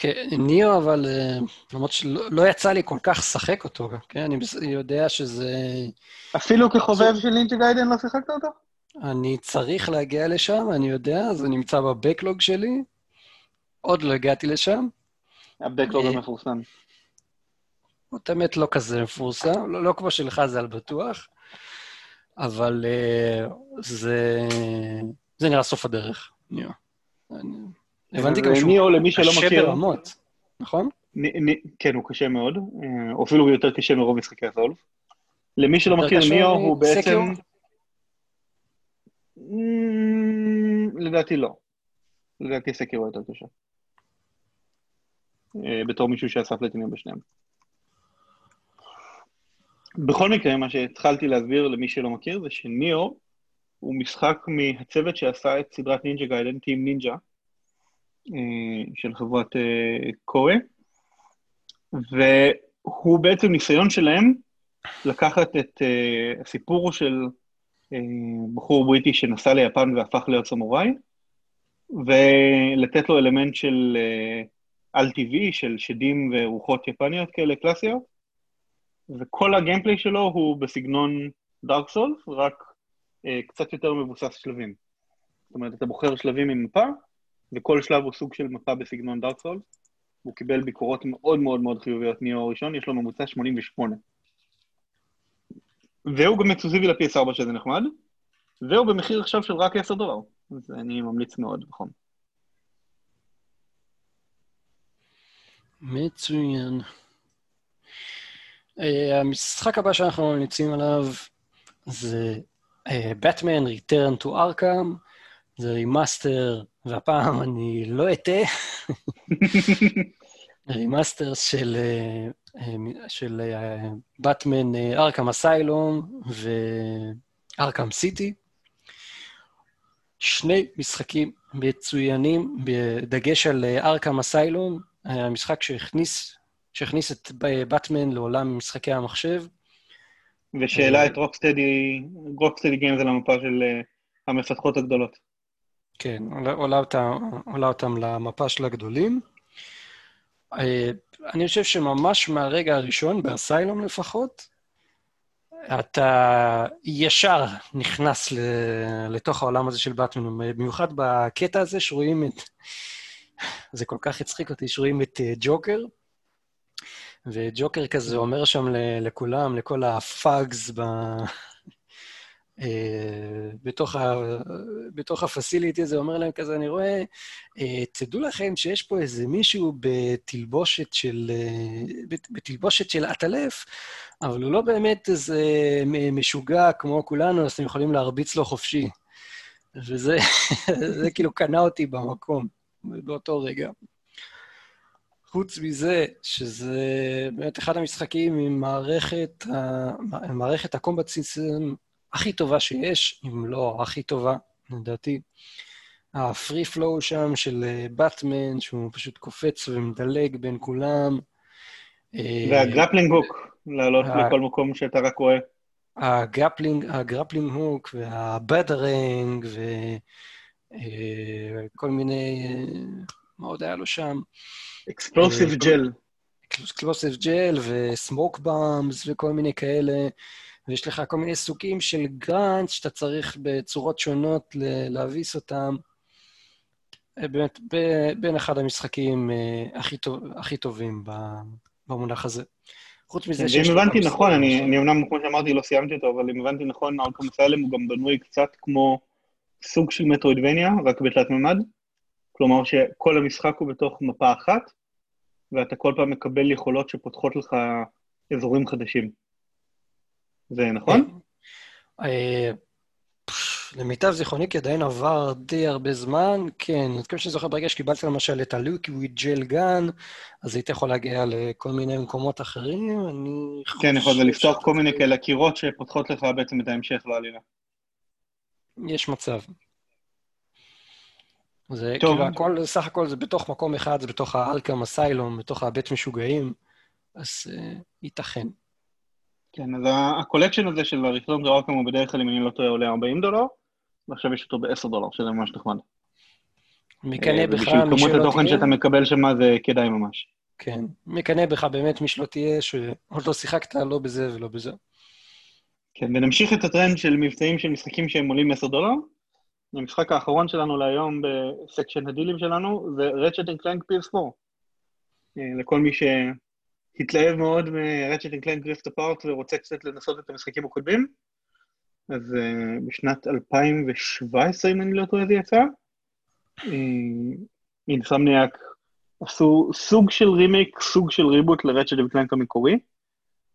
כן, ניאו, אבל אה, למרות שלא לא יצא לי כל כך לשחק אותו, כן? אני יודע שזה... אפילו כחובב של נינג'ה גיידן לא שיחקת אותו? אני צריך להגיע לשם, אני יודע, זה נמצא בבקלוג שלי. עוד לא הגעתי לשם. הבקלוג אה, המפורסם. הוא באמת לא כזה מפורסם, לא, לא כמו שלך זה על בטוח. אבל uh, זה, זה נראה סוף הדרך, ניאו. הבנתי גם שהוא קשה ברמות, נכון? כן, הוא קשה מאוד, אה, או אפילו יותר קשה מרוב משחקי הסולף. למי שלא מכיר, ניאו הוא בעצם... לדעתי לא. לדעתי סקירו יותר קשה. אה, בתור מישהו שעשה פלטינים בשניהם. בכל מקרה, מה שהתחלתי להסביר למי שלא מכיר זה שניאו הוא משחק מהצוות שעשה את סדרת נינג'ה גיידן, טים נינג'ה, של חברת קורי, והוא בעצם ניסיון שלהם לקחת את הסיפור של בחור בריטי שנסע ליפן והפך להיות סמוראי, ולתת לו אלמנט של על-טבעי, של שדים ורוחות יפניות כאלה קלאסיות, וכל הגיימפליי שלו הוא בסגנון דארק סולס, רק קצת יותר מבוסס שלבים. זאת אומרת, אתה בוחר שלבים עם מפה, וכל שלב הוא סוג של מפה בסגנון דארק סולס. הוא קיבל ביקורות מאוד מאוד מאוד חיוביות ניאו הראשון, יש לו ממוצע 88. והוא גם אקסקלוסיבי ל-PS4 שזה נחמד, והוא במחיר עכשיו של רק 10 דולר, אז אני ממליץ מאוד, נכון. מצוין. אה, המשחק הבא שאנחנו ממליצים עליו זה Batman Return to Arkham, זה remaster, והפעם אני לא אטעה, remaster של, של Batman Arkham Asylum ו Arkham City. שני משחקים מצוינים, בדגש על Arkham Asylum, המשחק שהכניס, שהכניס את באטמן לעולם משחקי המחשב. ושאלה את רוקסטדי, רוקסטדי גיימס על המפה של המפתחות הגדולות. כן, עולה אותם, עולה אותם למפה של הגדולים. אה, אני חושב שממש מהרגע הראשון, באסיילום לפחות, אתה ישר נכנס לתוך העולם הזה של באטמן, במיוחד בקטע הזה שרואים את... זה כל כך הצחיק אותי, שרואים את אה, ג'וקר, וג'וקר כזה אומר שם לכולם, לכל הפאגס ב... אה, בתוך, ה, בתוך הפסיליטי הזה, אומר להם כזה, אני רואה, אה, תדעו לכם שיש פה איזה מישהו בתלבושת של, אה, בתלבושת של עטלף, אבל הוא לא באמת איזה משוגע כמו כולנו, אז אתם יכולים להרביץ לו חופשי. וזה זה כאילו קנה אותי במקום, באותו רגע. חוץ מזה, שזה באמת אחד המשחקים עם מערכת, מערכת ה combat system הכי טובה שיש, אם לא הכי טובה, לדעתי. ה free flow שם של Batman, אה, שהוא פשוט קופץ ומדלג בין כולם. אה, וה grappling hook, לעלות לכל מקום שאתה רק רואה. ה grappling, ה grappling hook וה batarang וכל אה, מיני, מה עוד היה לו שם? explosive gel. explosive gel ו smoke bombs וכל מיני כאלה. ויש לך כל מיני סוגים של grunt שאתה צריך בצורות שונות להביס אותם. אה, באמת, בין אחד המשחקים אה, הכי, טוב, הכי טובים במונח הזה. חוץ מזה כן, שיש... אם הבנתי נכון, אני, אני אמנם, כמו שאמרתי, לא סיימתי אותו, אבל אם הבנתי נכון, ארכם אסיילם הוא גם בנוי קצת כמו סוג של מטרואידבניה, רק בתלת מימד. כלומר שכל המשחק הוא בתוך מפה אחת, ואתה כל פעם מקבל יכולות שפותחות לך אזורים חדשים. זה נכון? אה, למיטב זיכרוני, כי עדיין עבר די הרבה זמן, כן, אני חושב שאני זוכר ברגע שקיבלת למשל את הלוקוויד ג'ל גן, אז היית יכול להגיע לכל מיני מקומות אחרים, אני חושב... כן, יכול לפתוח כל מיני כאלה קירות שפותחות לך בעצם את ההמשך לעלילה. יש מצב. זה טוב. כאילו הכל, סך הכל זה בתוך מקום אחד, זה בתוך האלקם אסיילום, בתוך הבית משוגעים, אז uh, ייתכן. כן, אז הקולקשן הזה של הריפלום זה ארכם הוא בדרך כלל, אם אני לא טועה, עולה 40 דולר, ועכשיו יש אותו ב-10 דולר, שזה ממש נחמד. מקנא בך, מי שלא תהיה... ובשביל כמות התוכן שאתה מקבל שם זה כדאי ממש. כן, מקנא בך באמת מי שלא תהיה, שעוד לא שיחקת לא בזה ולא בזה. כן, ונמשיך את הטרנד של מבצעים של משחקים שהם עולים 10 דולר. המשחק האחרון שלנו להיום ב section הדילים שלנו זה Ratchet and Clank PS4. לכל מי ש... התלהב מאוד מ-Ratchet Clank Rift Apart ורוצה קצת לנסות את המשחקים הקודמים. אז אה, בשנת 2017, אם אני לא טועה, זה יצא. Insomniac עשו סוג של רימייק, סוג של reboot ל Ratchet ו Clank המקורי,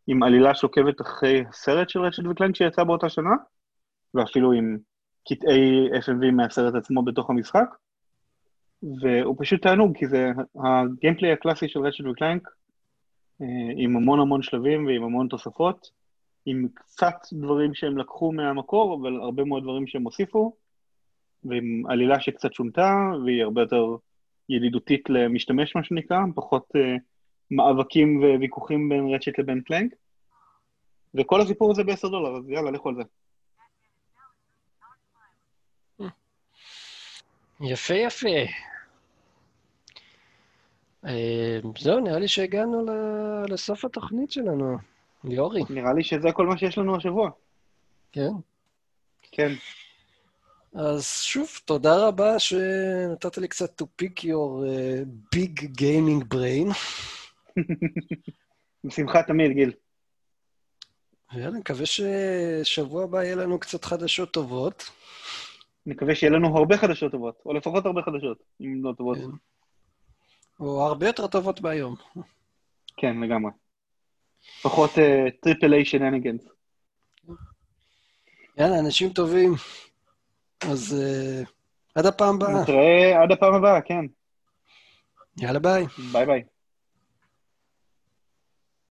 עם עלילה שעוקבת אחרי הסרט של Ratchet ו Clank שיצא באותה שנה, ואפילו עם קטעי FMV מהסרט עצמו בתוך המשחק. והוא פשוט תענוג, כי זה ה gameplay הקלאסי של Ratchet ו Clank, אה, עם המון המון שלבים ועם המון תוספות, עם קצת דברים שהם לקחו מהמקור, אבל הרבה מאוד דברים שהם הוסיפו, ועם עלילה שקצת שונתה, והיא הרבה יותר ידידותית למשתמש, מה שנקרא, פחות uh, מאבקים וויכוחים בין רצ'ט לבין קלנק. וכל הסיפור הזה ב-10 דולר, אז יאללה, לכו על זה. יפה, יפה. אה, זהו, נראה לי שהגענו לסוף התוכנית שלנו. ליאורי. נראה לי שזה כל מה שיש לנו השבוע. כן. כן. אז שוב, תודה רבה שנתת לי קצת to pick your uh, big gaming brain. בשמחה תמיד, גיל. יאללה, נקווה ששבוע הבא יהיה לנו קצת חדשות טובות. נקווה שיהיה לנו הרבה חדשות טובות, או לפחות הרבה חדשות, אם לא טובות. כן. או הרבה יותר טובות מהיום. כן, לגמרי. פחות triple A shenanigans. יאללה, אנשים טובים. אז אה, עד הפעם הבאה. נתראה עד הפעם הבאה, כן. יאללה, ביי. ביי ביי.